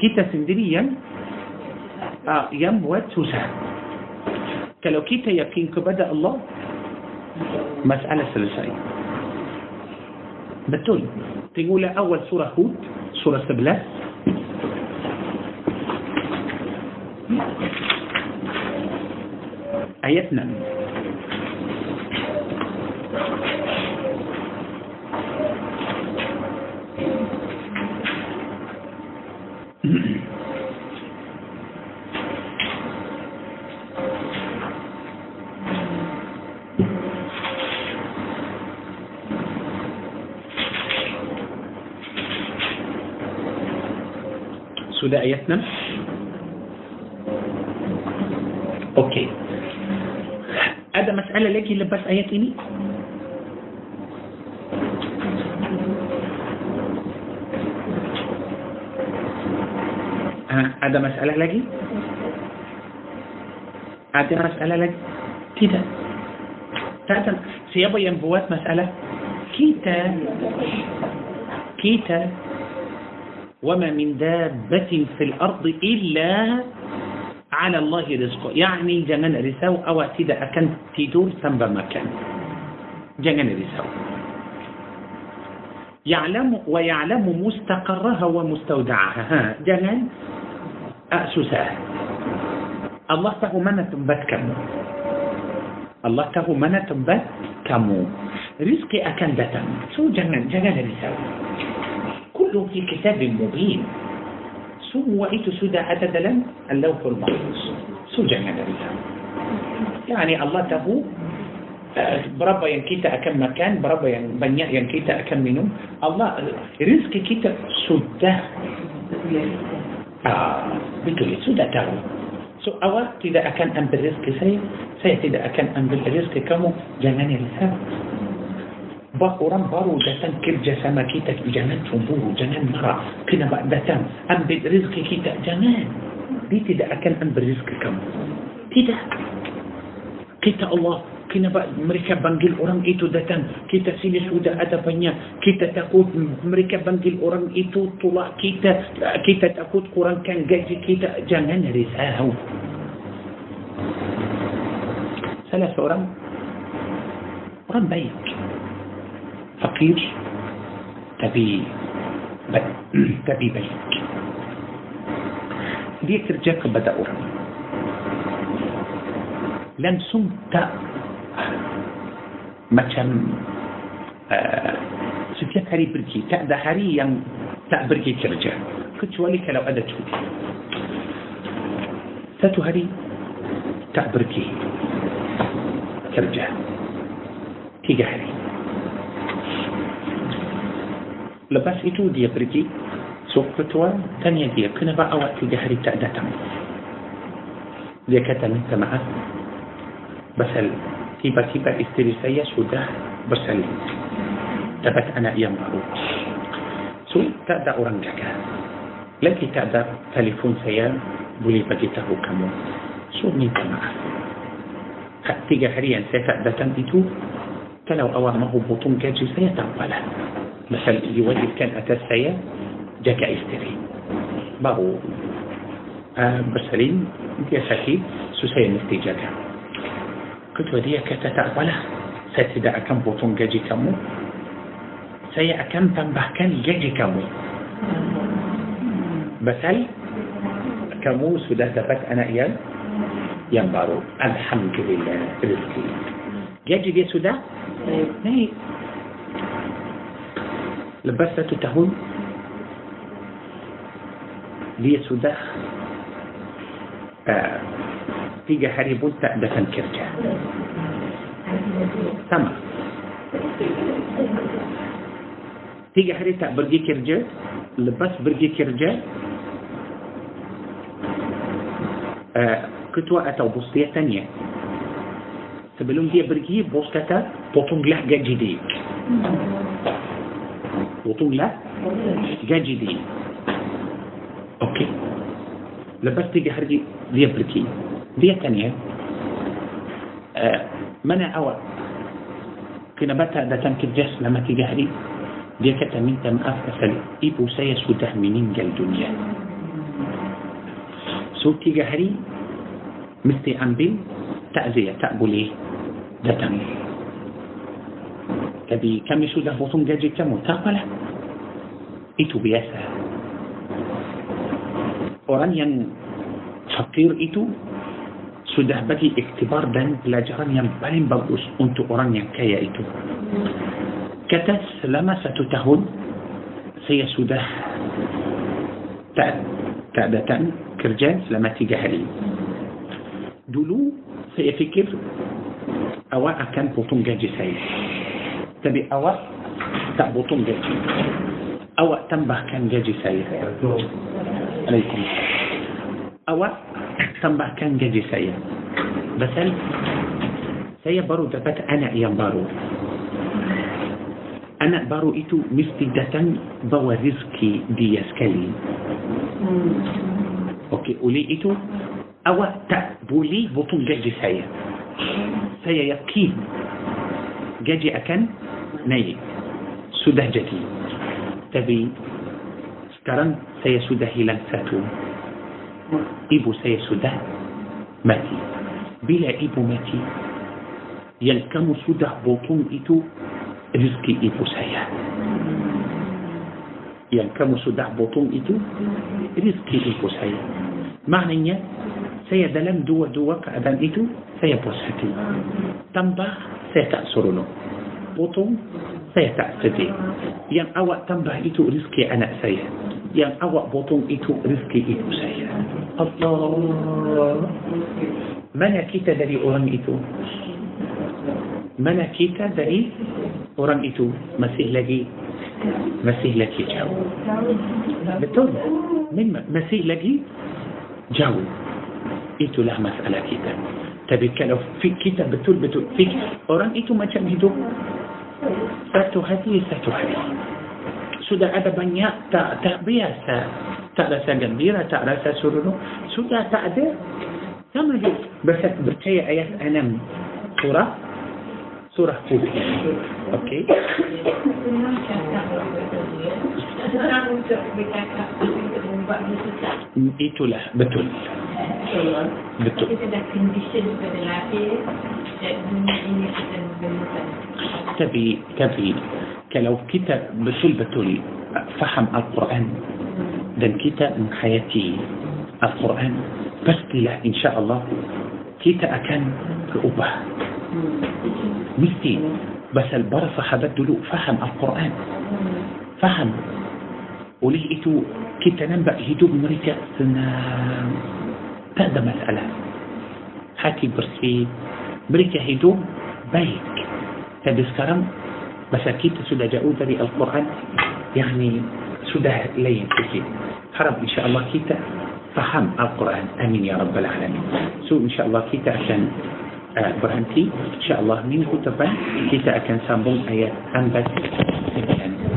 كي تسندري آه، يموت هزان كلو كيتا يقينك بدأ الله؟ مسألة سلسله بتقول تقول أول سورة هود سورة سبلاس ايتنا نعم. Mm-hmm. Ayat 6 okey masalah lagi lepas ayat ini? Ha, ada masalah lagi? Ada masalah lagi? Tidak. Tak ada. Siapa yang buat masalah? Kita. Kita. وما من دابة في الأرض إلا على الله رزقه. يعني جنان رساو أو اعتدى أكن تدور سنب مكان. جنان رساو يعلم ويعلم مستقرها ومستودعها. ها جنان أأسسها الله ته من تنبت كمو. الله ته من تنبت كمو. رزقي أكن دتم. سو جنان جنان رساو كله في كتاب مبين. سم وعيت سدى أتد لم اللوح المحفوظ. سجن لها يعني الله تهو berapa yang kita akan makan berapa banyak yang kita akan minum. الله رزق kita sudah آه betul sudah tahu so awak tidak akan ambil رزق saya saya tidak akan ambil رزق kamu jaminan Tuhan Bah orang baru datang kerja sama kita jangan cemburu jangan marah kenapa datang ambil rezeki kita jangan dia tidak akan ambil rezeki kamu tidak kita Allah kenapa mereka panggil orang itu datang kita sini sudah ada banyak kita takut mereka panggil orang itu tolak kita kita takut kurangkan gaji kita jangan risau salah seorang orang baik فقير تبي تبي بيك ليه ترجاك بدأ أرمي لم سمت ما كان آه، سوفيا كاري بركي. تا دهاري يم تا بركي ترجا كتشوالي كلو ادا تشوكي تاتو هاري تا بركي ترجا تيجا هاري. Lepas itu dia pergi. So ketua tanya dia Kenapa awak tiga hari tak datang? Dia kata minta maaf. Pasal Tiba-tiba isteri saya sudah bersalin Dapat anak yang baru. So tak ada orang jaga. Lagi tak ada telefon saya Boleh bagi tahu kamu. So minta maaf. Tiga hari yang saya tak datang itu Kalau awak mahu potong gaji saya tak apalah مثلا اللي واجب كان أتى سيا جاك استري بابو آه، مثلين انت يا سكي سوسيا نفتي جاك. كنت ودي كتا تعبلا ستدع اكم بوتون جاجي كامو سيا اكم تنبه كان جاجي كمو؟ مثل كمو سودا تفت أنا ايان ينبارو. الحمد لله رزقي. يجي دي سودا؟ طيب. نعم lepas satu tahun dia sudah uh, tiga hari pun tak datang kerja sama tiga hari tak pergi kerja lepas pergi kerja uh, ketua atau bos dia tanya sebelum dia pergi bos kata potonglah gaji dia وطولة احتجاجي دي أوكي. لبس تيجي حرجي دي بركي. دي تانية. آه منع اوى كنا بتا دا تنك الجس لما تيجي حرجي دي كتا من تم افكس الابو سيس وتهمنين جل دنيا. سو تيجي حرجي مستي انبي تأذية تأبولي. دا تنك maaf pasal ibu saya sudah meninggal dunia so tiga hari mesti ambil takziah tak boleh datang tapi kami sudah potong gaji kamu tak apalah itu biasa orang yang fakir itu sudah bagi iktibar dan pelajaran yang paling bagus untuk orang yang kaya itu kata selama satu tahun saya sudah tak tak datang kerja selama tiga hari dulu saya fikir awak akan potong gaji saya awak tak potong gaji awak tambahkan gaji saya Assalamualaikum awak tambahkan gaji saya pasal saya baru dapat anak yang baru anak baru itu mesti datang bawa rezeki dia sekali okey oleh itu awak tak boleh potong gaji saya saya yakin جاجي أكن نيجي سده جدي تبي سكرن سيسودة هيلان ساتو. إبو سيسودة ماتي. بلا إبو ماتي. يلكم سودة بوطن إتو رزقي إبو سيا يلكم سودة بوطن إتو رزقي إبو سيا معنى سيدلم دو دوك أبان إتو سيبوسكي تنبه saya potong saya tak sedih yang awak tambah itu rezeki anak saya yang awak potong itu rezeki ibu saya Allah mana kita dari orang itu mana kita dari orang itu masih lagi masih lagi jauh betul memang masih lagi jauh itulah masalah kita tapi kalau kita betul-betul fikir orang itu macam hidup satu hati satu hati. Sudah ada banyak tak tak biasa. Tak rasa gembira tak rasa suruh. Sudah tak ada. Sama juga percaya ayat 6 surah surah Hud. Okey. Itulah بتول بتول بتول بتول تبي تبي. كلو كتاب بتول بتول فهم القرآن. دن كتاب من حياتي القرآن. بس لا إن شاء الله. كيتا أكن كأبا مستي. بس البرصة حبدلو فهم القرآن. فهم. Oleh itu kita nampak hidup mereka senang tak ada masalah hati bersih mereka hidup baik tapi sekarang masa kita sudah jauh dari Al-Quran yani sudah lain sikit harap insyaAllah kita faham Al-Quran amin ya rabbal alamin so insyaAllah kita akan uh, berhenti insyaAllah minggu depan kita akan sambung ayat 14